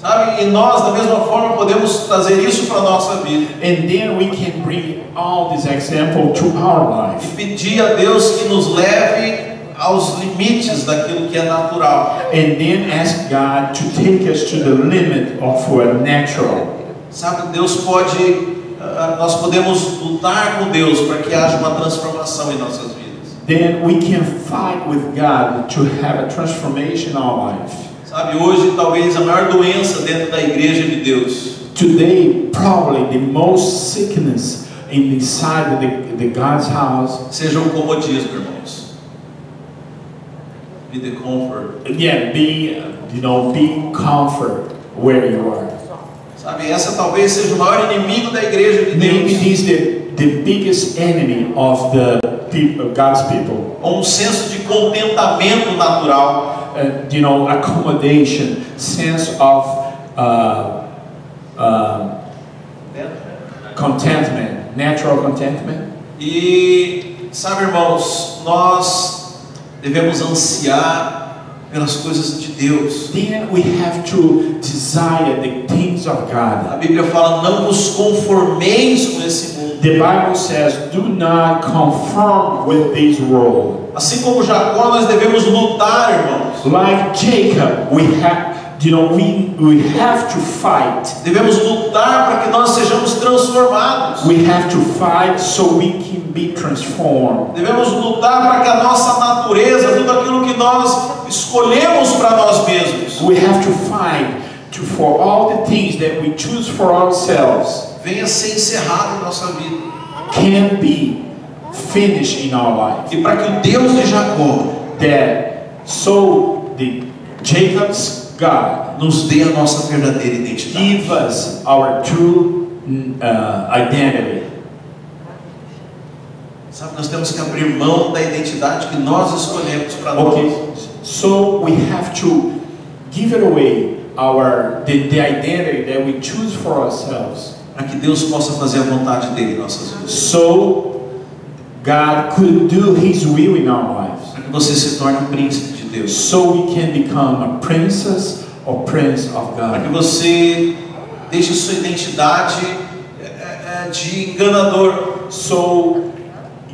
A: Sabe? E nós, da mesma forma, podemos trazer isso para nossa vida.
B: and then we can bring all this example to our
A: E
B: life.
A: pedir a Deus que nos leve aos limites daquilo que é natural.
B: And then ask God to take us to the limit of our natural.
A: Sabe? Deus pode, nós podemos lutar com Deus para que haja uma transformação em nossas vidas.
B: Then we can fight with God to have a transformation in our life.
A: Sabe? Hoje, talvez a maior doença dentro da igreja de Deus
B: Today, probably the most sickness in inside of the, the God's house.
A: seja o comodismo, irmãos. Be the comfort.
B: Yeah, be you know, be comfort where you are.
A: Sabe? Essa talvez seja o maior inimigo da igreja de Deus.
B: is the, the biggest enemy of the people, God's people.
A: Um senso de contentamento natural.
B: Uh, you know, accommodation, sense of uh, uh, contentment, natural contentment.
A: E sabe, irmãos, nós devemos ansiar pelas coisas de Deus.
B: Then we have to desire the things of
A: A
B: God.
A: Bíblia fala: não vos conformeis com esse mundo.
B: The Bible says, "Do not conform with this world."
A: Assim como Jacó, nós devemos lutar, irmãos.
B: Like Jacob, we have you know, we, we have to fight.
A: Devemos lutar para que nós sejamos transformados.
B: We have to fight so we can be transformed.
A: Devemos lutar para que a nossa natureza, tudo aquilo que nós escolhemos para nós mesmos,
B: We have to fight to, for all the things that we choose for ourselves
A: venha ser encerrado em nossa vida.
B: can be finished in our life.
A: E para que o Deus de Jacó
B: That so the Jacob's God
A: nos dê a nossa verdadeira identidade.
B: give us our true uh, identity.
A: Sabe, nós temos que abrir mão da identidade que nós escolhemos para nós.
B: Okay, so we have to give it away our the, the identity that we choose for ourselves.
A: Para que Deus possa fazer a vontade dele em nossas vidas.
B: So God could do His will in our lives.
A: Para que você se torne um príncipe Deus.
B: So we can become a princess or prince of
A: Para que
B: God.
A: você deixe sua identidade é, é, de enganador.
B: So,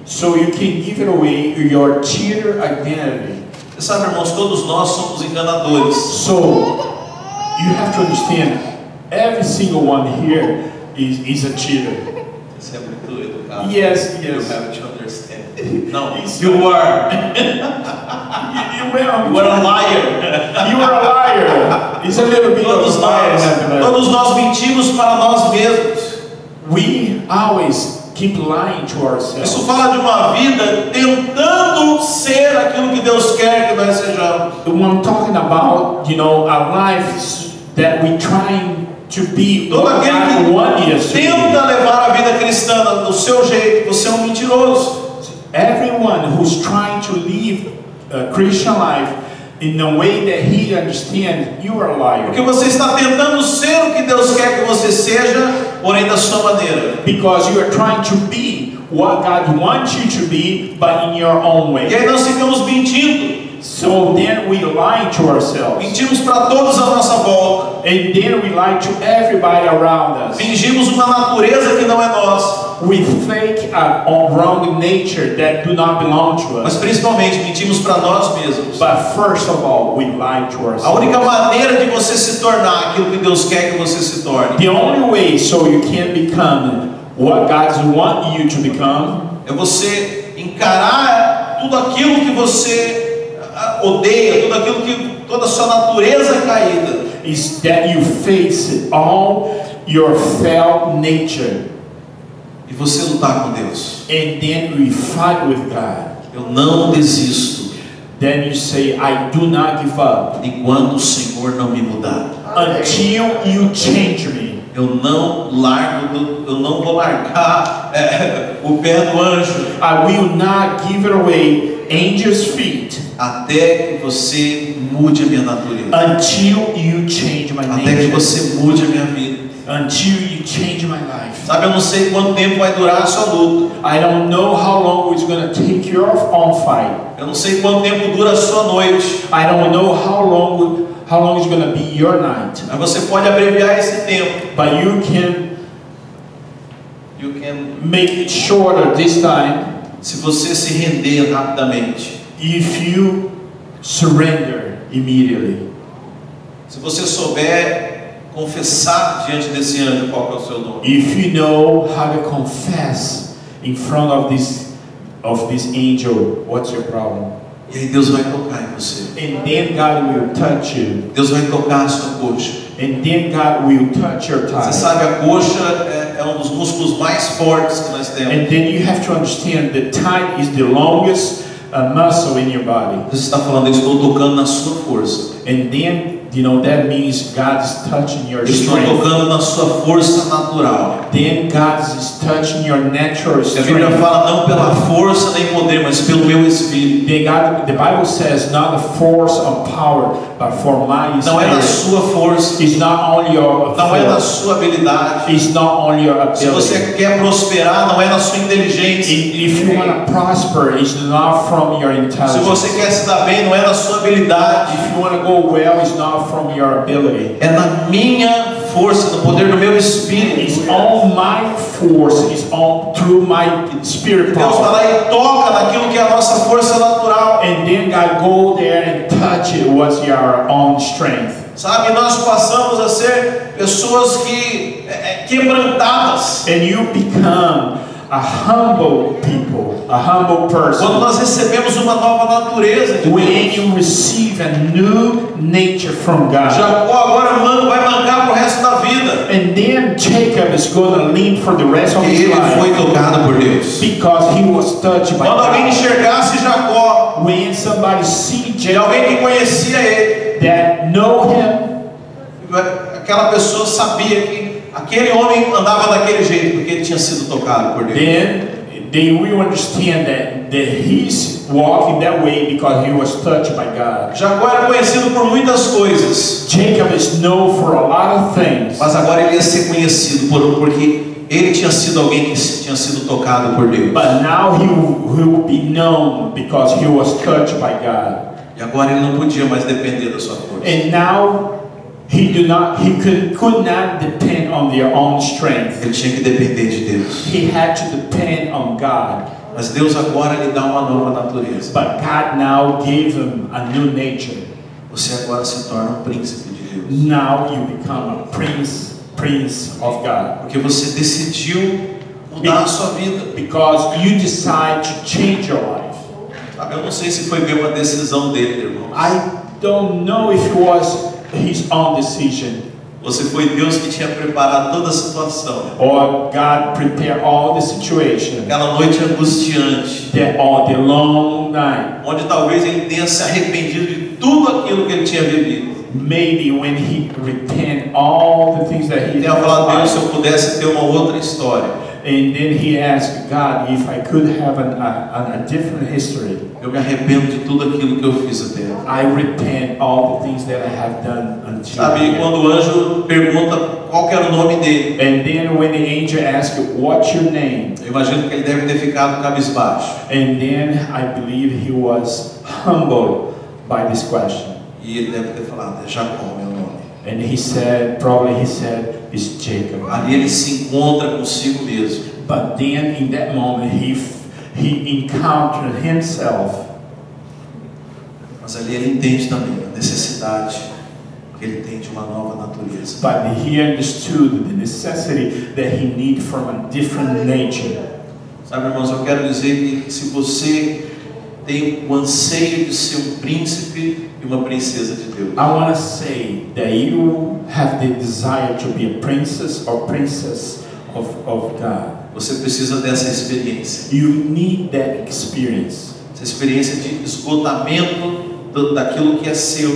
B: so you can give it away your cheater identity.
A: Você sabe, irmãos, todos nós somos enganadores.
B: So you have to understand, every single one here is, is a cheater.
A: Você é muito educado.
B: Yes,
A: You
B: yes.
A: have Não,
B: Isso.
A: you are.
B: You, will.
A: You are a liar.
B: You are a liar. It's a little bit
A: Todos
B: of
A: nós, todos nós mentimos para nós mesmos.
B: We always keep lying to
A: Isso
B: ourselves.
A: fala de uma vida tentando ser aquilo que Deus quer que nós sejamos.
B: I'm talking about, you know, our lives that we trying to be
A: Todo aquele que tenta levar a vida cristã do seu jeito, você é um mentiroso.
B: Everyone who's trying to live a Christian life in a way that he understands, you are a liar.
A: Porque você está tentando ser o que Deus quer que você seja, porém da sua maneira.
B: Because you are trying to be what God wants you to be, but in your own
A: E
B: way.
A: aí nós ficamos mentindo.
B: So then we lie to ourselves.
A: Mentimos para todos à nossa volta.
B: And then we lie to everybody around us.
A: Fingimos uma natureza que não é nossa.
B: We fake a a wrong nature that do not belong to
A: Mas
B: us.
A: principalmente mentimos para nós mesmos.
B: But first of all, we lie to
A: A
B: ourselves.
A: única maneira de você se tornar aquilo que Deus quer que você se torne
B: The only way so you can become what God wants you to become
A: é você encarar tudo aquilo que você ah, odeia, tudo aquilo que toda a sua natureza caída
B: is that you face all your felt nature
A: e você lutar com Deus.
B: and then we fight with God.
A: Eu não desisto
B: Then you say, I do not give up
A: enquanto o Senhor não me mudar.
B: until you change me.
A: Eu não largo, do- eu não vou largar é, o pé do anjo
B: I will not give it away angels' feet
A: até que você mude a minha natureza,
B: until you change my
A: até que
B: nature.
A: você mude a minha vida.
B: Until you change my life.
A: Sabe, eu não sei quanto tempo vai durar a sua luta.
B: I don't know how long it's going to take your own fight.
A: Eu não sei quanto tempo dura a sua noite.
B: I don't know how long how long it's going to be your night.
A: Mas você pode abreviar esse tempo.
B: But you can
A: You can,
B: make it shorter this time
A: se você se render rapidamente.
B: if you surrender immediately.
A: Se você souber confessar diante desse anjo qual é o seu nome.
B: If you know how to confess in front of this of this angel, what's your problem?
A: E aí Deus vai tocar em você.
B: And then God will touch you.
A: Deus vai tocar a sua coxa.
B: And then God will touch your
A: Você
B: thigh.
A: sabe, a coxa é, é um dos músculos mais fortes que nós temos.
B: And then you have to understand the thigh is the longest uh, muscle in your body.
A: Deus está falando, eu estou tocando na sua força.
B: And then, you know, that means God is touching your
A: estou
B: strength.
A: tocando na sua força natural.
B: Then God is touching your natural
A: E a Bíblia
B: strength.
A: fala não pela força nem poder, mas pelo meu espírito.
B: Then God, the Bible says, not the force of power, but for my
A: Não é
B: spirit.
A: sua força,
B: It's not only your
A: não é
B: force.
A: sua habilidade.
B: It's not only your
A: Se
B: ability.
A: você quer prosperar, não é na sua inteligência.
B: If you want to prosper, it's not from your
A: Se
B: intelligence.
A: você quer se dar bem, não é na sua habilidade.
B: If you want to go well, it's not from your ability.
A: É na minha força, no poder do meu espírito.
B: It's on my force. It's on through my spirit
A: Deus vai
B: power.
A: lá e toca naquilo que é a nossa força natural.
B: And then God go there and touch it. What's your own strength?
A: Sabe, nós passamos a ser pessoas que é, é, quebrantadas.
B: And you become a humble people, a humble
A: Quando
B: person.
A: nós recebemos uma nova natureza de
B: When
A: Deus.
B: you receive a new nature from God.
A: Jacó agora vai mancar pro resto da vida.
B: And then Jacob is going to live for the rest of his
A: ele
B: life
A: foi tocado por Deus.
B: because he was touched by
A: Quando alguém
B: God.
A: enxergasse Jacó,
B: When somebody see
A: de alguém
B: Jacob
A: que conhecia ele,
B: that know him,
A: aquela pessoa sabia que aquele homem andava daquele jeito porque ele tinha sido tocado por Deus.
B: then they will understand that, that he's walking that way because he was touched by God.
A: Jacó era conhecido por muitas coisas,
B: Jacob is known for a lot of things,
A: mas agora ele ia ser conhecido por porque ele tinha sido alguém que tinha sido tocado por Deus.
B: but now he will, be known because he was touched by God.
A: E agora ele não podia mais depender da sua força.
B: And now he do not he could, could not depend on their own strength.
A: Ele tinha que depender de Deus.
B: He had to depend on God.
A: Mas Deus agora lhe dá uma nova natureza.
B: But God now gave him a new nature.
A: Você agora se torna um príncipe de Deus.
B: Now you become a prince, prince of God.
A: Porque você decidiu mudar a sua vida.
B: Because you decide to change your life.
A: Eu não sei se foi bem uma decisão dele, irmão.
B: I don't know if it was his own decision
A: se foi Deus que tinha preparado toda a situação.
B: or God prepared all the situation
A: Aquela noite angustiante,
B: that on the long night,
A: onde talvez ele tenha se arrependido de tudo aquilo que ele tinha vivido.
B: maybe when he repent all the things that he
A: Ele tenha falado, Deus, se eu pudesse ter uma outra história.
B: And then he asked God if I could have an, a, a different history.
A: Eu me arrependo de tudo aquilo que eu fiz até.
B: I repent all the things that I have done until
A: Sabe, quando o anjo pergunta qual era o nome dele,
B: And then when the angel asked, What's your name?
A: eu imagino que ele deve ter ficado cabisbaixo.
B: And then I believe he was humbled by this question.
A: E ele deve ter falado, é Jacó.
B: And he said, probably he said, It's Jacob.
A: Ali ele se encontra consigo mesmo.
B: But then in that moment, he, he encountered himself.
A: Mas ali ele entende também a necessidade que ele tem de uma nova natureza.
B: But he understood the necessity that he need from a different nature.
A: Sabe, irmãos, eu quero dizer que se você tem o anseio de ser um príncipe e uma princesa de Deus,
B: I want to say that you have the desire to be a princess or princess of, of God.
A: você precisa dessa experiência.
B: You need that experience.
A: Essa experiência de esgotamento do- daquilo que é seu.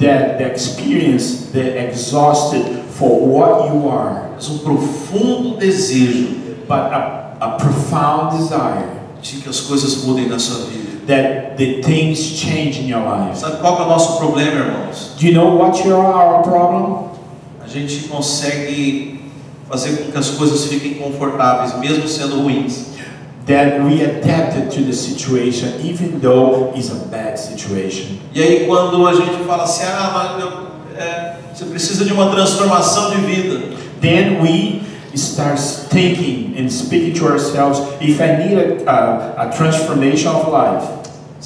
B: That the experience that exhausted for what you are,
A: Mas um profundo desejo
B: but a, a profound desire
A: de que as coisas mudem na sua vida.
B: That the things change in your life.
A: Sabe qual é o nosso problema, irmãos?
B: Do you know what your our problem?
A: A gente consegue fazer com que as coisas fiquem confortáveis, mesmo sendo ruins.
B: That we adapted to the situation even though it's a bad situation.
A: E aí quando a gente fala assim, ah, mas eu- é, você precisa de uma transformação de vida.
B: Then we start thinking and speaking to ourselves, if I need a, a, a transformation of life,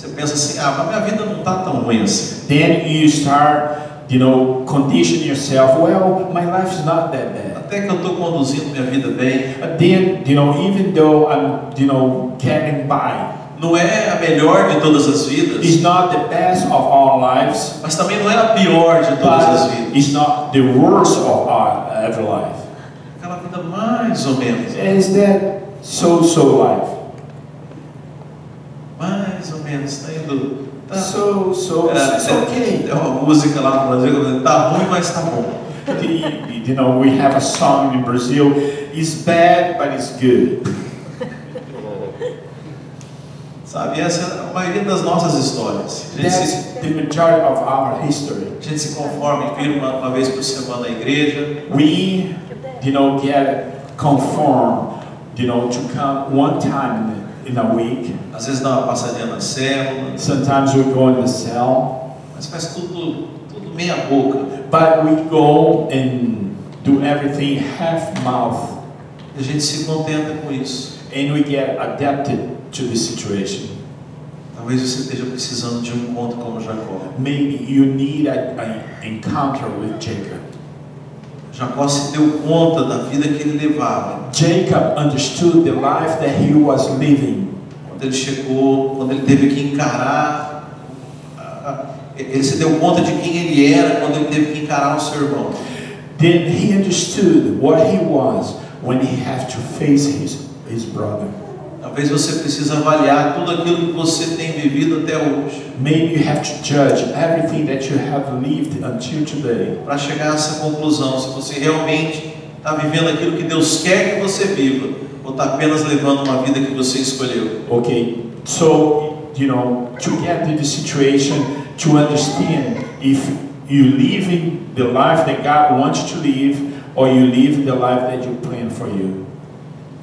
A: Você pensa assim, ah, mas minha vida não está tão ruim assim.
B: then you start, you know, condition yourself, well, my life is not that bad.
A: Até que eu estou conduzindo minha vida bem.
B: But then, you know, even though I'm, you know, getting by,
A: Não é a melhor de todas as vidas,
B: it's not the best of our lives,
A: mas também não é a pior de todas as vidas.
B: it's not the worst of our every life.
A: Aquela vida mais ou menos.
B: Is that so-so life?
A: Mais ou menos, está indo. Tá,
B: So, so,
A: é,
B: it's
A: é-
B: okay.
A: Tem uma música lá no Brasil, que tá ruim, mas tá bom.
B: The- you know, we have a song in Brazil. It's bad, but it's good.
A: Sabe, essa é a maioria das nossas histórias. A gente, se,
B: the majority of our history.
A: a gente se conforma em vir uma, uma vez por semana à igreja,
B: We, you know, get conformed, you know, to come one time in a week.
A: às vezes dá uma passadinha na célula,
B: Sometimes we go in the cell,
A: mas faz tudo, tudo meia boca.
B: but we go and do everything half mouth,
A: E a gente se contenta com isso.
B: and we get adapted to the situation.
A: Talvez você esteja precisando de um encontro como Jacó.
B: Maybe you need an encounter with Jacob.
A: Jacó se deu conta da vida que ele levava.
B: Jacob understood the life that he was living.
A: Quando ele chegou, quando ele teve que encarar, ele se deu conta de quem ele era quando ele teve que encarar o seu irmão.
B: Then he understood what he was when he had to face his, his brother.
A: Talvez você precise avaliar tudo aquilo que você tem vivido até hoje.
B: Maybe you have to judge everything that you have lived until today.
A: Para chegar a essa conclusão, se você realmente está vivendo aquilo que Deus quer que você viva, ou está apenas levando uma vida que você escolheu.
B: Okay, so you know, to get to the situation, to understand if you living the life that God wants you to live, or you live the life that you plan for you.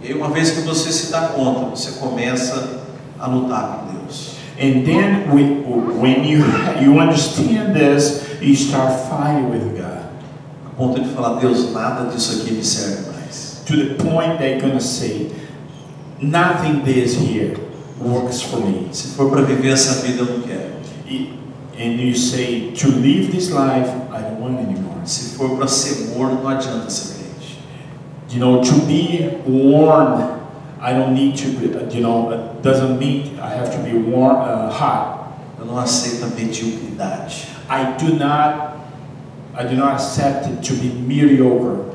A: E uma vez que você se dá conta, você começa a lutar com Deus.
B: And then we, when you you understand this, you start fighting with God.
A: A ponto de falar, Deus, nada disso aqui me serve mais.
B: To the point that you're gonna say, nothing this here works for me.
A: Se for para viver essa vida, eu não quero.
B: And you say, to live this life, I don't want anymore.
A: Se for para ser morno, não adianta ser.
B: You know, to be warm, I don't need to be, you know, it doesn't mean I have to be warm, uh, hot.
A: Eu não aceito a mediocridade.
B: I do not, I do not accept it to be mediocre.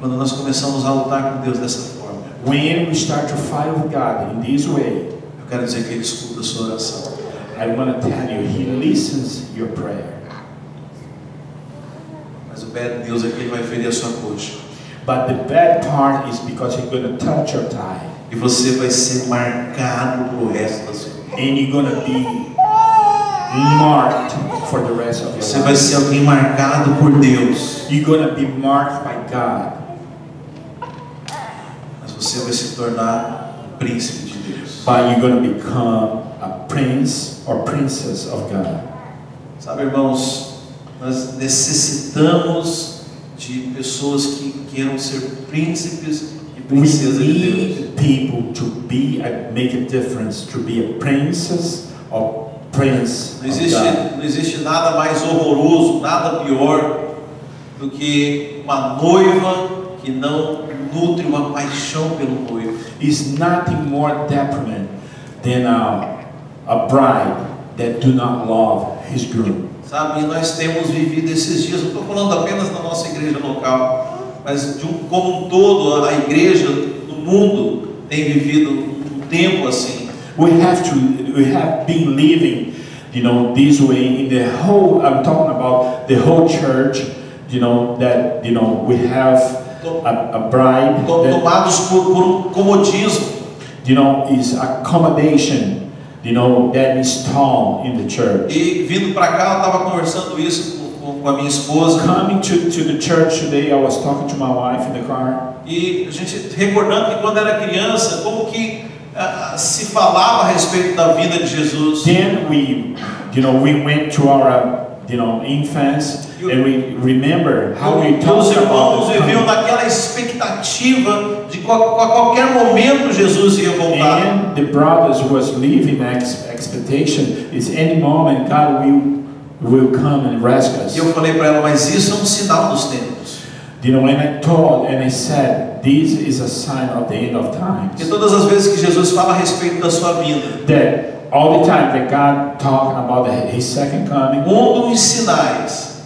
A: Quando nós começamos a lutar com Deus dessa forma,
B: When we start to fight with God in this way,
A: eu quero dizer que Ele escuta a sua oração.
B: I want to tell you, He listens your prayer.
A: Bad news é que Ele vai ferir a sua coxa.
B: But the bad part is because He's going to touch your thigh,
A: E você vai ser marcado pro resto da sua vida.
B: and you're going to be marked for the rest of your
A: Você vai
B: life.
A: ser alguém marcado por Deus.
B: You're going to be marked by God.
A: Mas você vai se tornar um príncipe de Deus.
B: but you're going to become a prince or princess of God.
A: Sabe, irmãos, nós necessitamos de pessoas que queiram ser príncipes e princesas de Deus.
B: people to be a, make a difference, to be a princess or prince
A: Não existe, não existe nada mais horroroso, nada pior do que uma noiva que não nutre uma paixão pelo noivo.
B: Is nothing more detriment than a, a bride that do not love his groom.
A: Sabe, e nós temos vivido esses dias, não estou falando apenas da nossa igreja local, mas de um, como um todo, a igreja no mundo tem vivido um tempo assim.
B: We have to, we have been living, you know, this way in the whole, I'm talking about the whole church, you know, that, you know, we have a, a bride that,
A: Tomados por, por um comodismo.
B: you know, is accommodation, you know, that is tall in the church.
A: E vindo para cá, eu estava conversando isso com, com- a minha esposa.
B: Coming to, to the church today, I was talking to my wife in the car,
A: E a gente recordando que quando era criança, como que ah, se falava a respeito da vida de Jesus.
B: then we, you know, we went to our, uh, you know, infants, and we remember how we
A: E os
B: talked
A: irmãos
B: about
A: viviam naquela expectativa de qual- a qualquer momento Jesus ia voltar.
B: And the brothers was living ex- expectation is any moment God will will come and rescue us.
A: E eu falei para ela, mas isso é um sinal dos tempos.
B: You know, and I told and I said, this is a sign of the end of times.
A: todas as vezes que Jesus fala a respeito da sua vinda,
B: That all the time that God talking about His second coming,
A: um dos sinais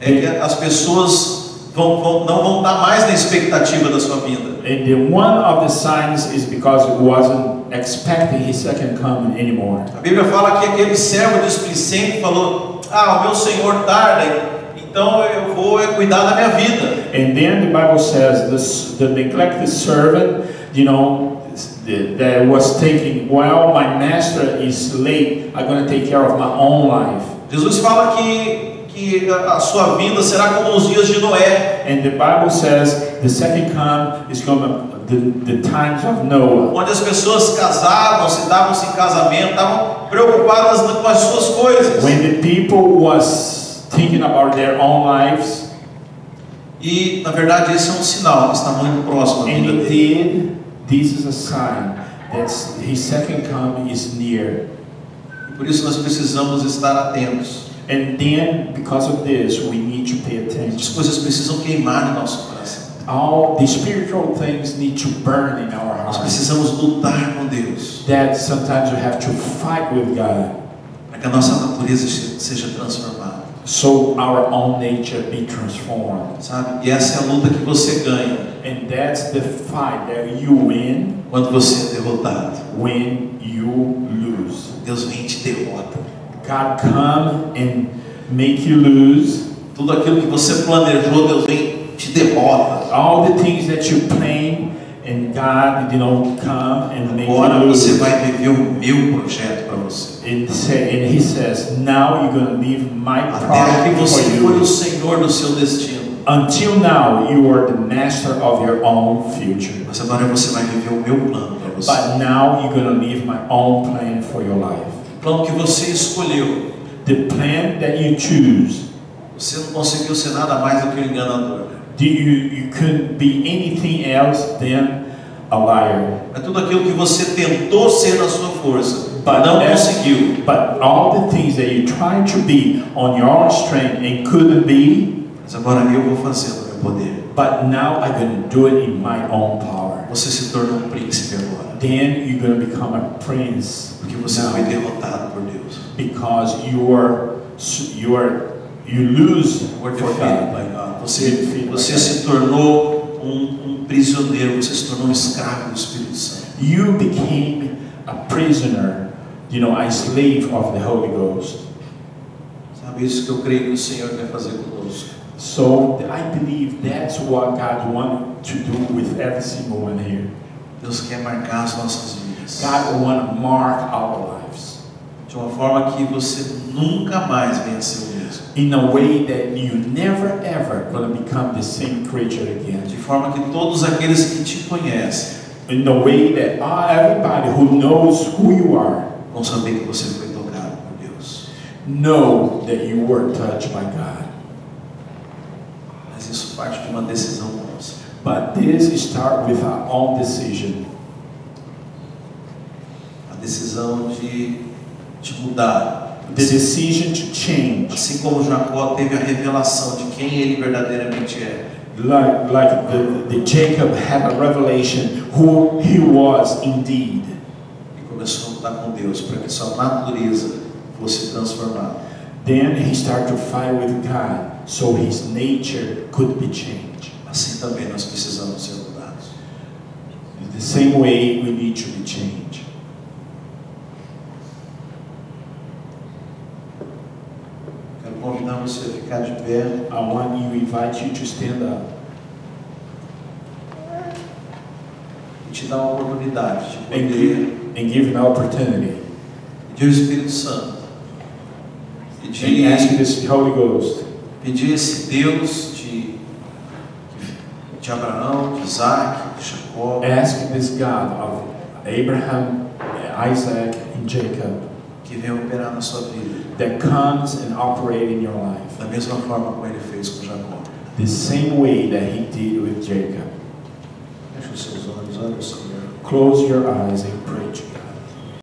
A: é que as pessoas vão, vão- não vão estar mais na expectativa da sua vinda.
B: And the one of the signs is because it wasn't expecting His second coming anymore.
A: A Bíblia fala que aquele servo displicente falou: Ah, o meu senhor tarda, então eu vou é, cuidar da minha vida.
B: And then the Bible says this, the neglected servant, you know, that was taking, well, my master is late, I'm going to take care of my own life.
A: Jesus fala que, que a a sua vinda será como os dias de Noé,
B: And the Bible says the second come is going to, the, the times of Noah.
A: onde as pessoas casavam, se davam-se em casamento, estavam preocupadas com as suas coisas.
B: When the people was thinking about their own lives,
A: E na verdade esse é um sinal que está muito próximo à
B: and
A: vida dele.
B: did, this is a sign That's his second coming is near.
A: E por isso nós precisamos estar atentos.
B: And then, because of this, we need to pay
A: As
B: attention.
A: coisas precisam queimar no nosso coração.
B: All the spiritual things need to burn in our hearts.
A: Nós precisamos lutar com Deus.
B: That sometimes we have to fight with God,
A: Para que a nossa natureza se- seja transformada.
B: so our own nature be transformed.
A: Sabe? E essa é a luta que você ganha
B: And that's the fight that you win
A: quando você é derrotado.
B: when you lose.
A: Deus vem e te derrota.
B: God come and make you lose.
A: Tudo aquilo que você planejou, Deus vem derrota.
B: All the things that you plan and God, you know, come and make
A: Agora você vai viver o meu projeto para você.
B: And, say, and he says, now you're going to leave my
A: Até que você foi o. Senhor do seu destino.
B: Until now, you are the master of your own future.
A: Mas agora você vai viver o meu plano para você.
B: But now you're going to leave my own plan for your life.
A: O plano que você escolheu.
B: The plan that you choose,
A: Você não conseguiu ser nada mais do que um enganador.
B: You, you couldn't be anything else than a liar.
A: É tudo aquilo que você tentou ser na sua força,
B: But
A: não
B: that's-
A: conseguiu.
B: But all the things that you tried to be on your own strength and couldn't be,
A: Mas agora eu vou fazer no meu poder.
B: but now I'm going to do it in my own power.
A: Você se torna um príncipe agora.
B: Then you're going to become a prince
A: Porque você
B: now
A: foi derrotado por Deus.
B: because you are you are you lose
A: Foi
B: for God.
A: Você, você se tornou um, um prisioneiro, você se tornou um escravo do Espírito Santo.
B: You became a prisoner, you know, a slave of the Holy Ghost.
A: Sabe isso que eu creio que o Senhor quer fazer conosco.
B: So I believe that's what God wanted to do with every single one here.
A: Deus quer marcar as nossas vidas.
B: God want to mark our lives
A: De uma forma que você nunca mais venha ser o mesmo.
B: in a way that you never ever gonna become the same creature again.
A: De forma que todos aqueles que te conhecem
B: In a way that ah, everybody who knows who you are
A: vão saber que você foi tocado por Deus.
B: know that you were touched by God.
A: Mas isso parte de uma decisão nossa.
B: But this start with our own decision.
A: A decisão de, de mudar.
B: The decision to change.
A: Assim como Jacó teve a revelação de quem ele verdadeiramente é.
B: Like, like the, the Jacob had a revelation who he was indeed.
A: E começou a lutar com Deus para que sua natureza fosse transformada.
B: Then he started to fight with God so his nature could be changed.
A: Assim também nós precisamos ser mudados.
B: The same way we need to be changed.
A: Quero convidar você a ficar de pé.
B: I want you, invite you to stand up
A: e te dar uma oportunidade de
B: and give, and give an opportunity.
A: pedir o Espírito Santo,
B: and ask
A: pedir,
B: this Holy Ghost.
A: pedir esse Deus de, de Abraão, de Isaac, de Jacó,
B: Ask this God of Abraham, Isaac, and Jacob.
A: Que venha operar na sua vida,
B: that comes and operate in your life
A: da mesma forma como ele fez com Jacó.
B: the same way that he did with Jacob.
A: Feche os seus olhos, olha o Senhor.
B: Close your eyes and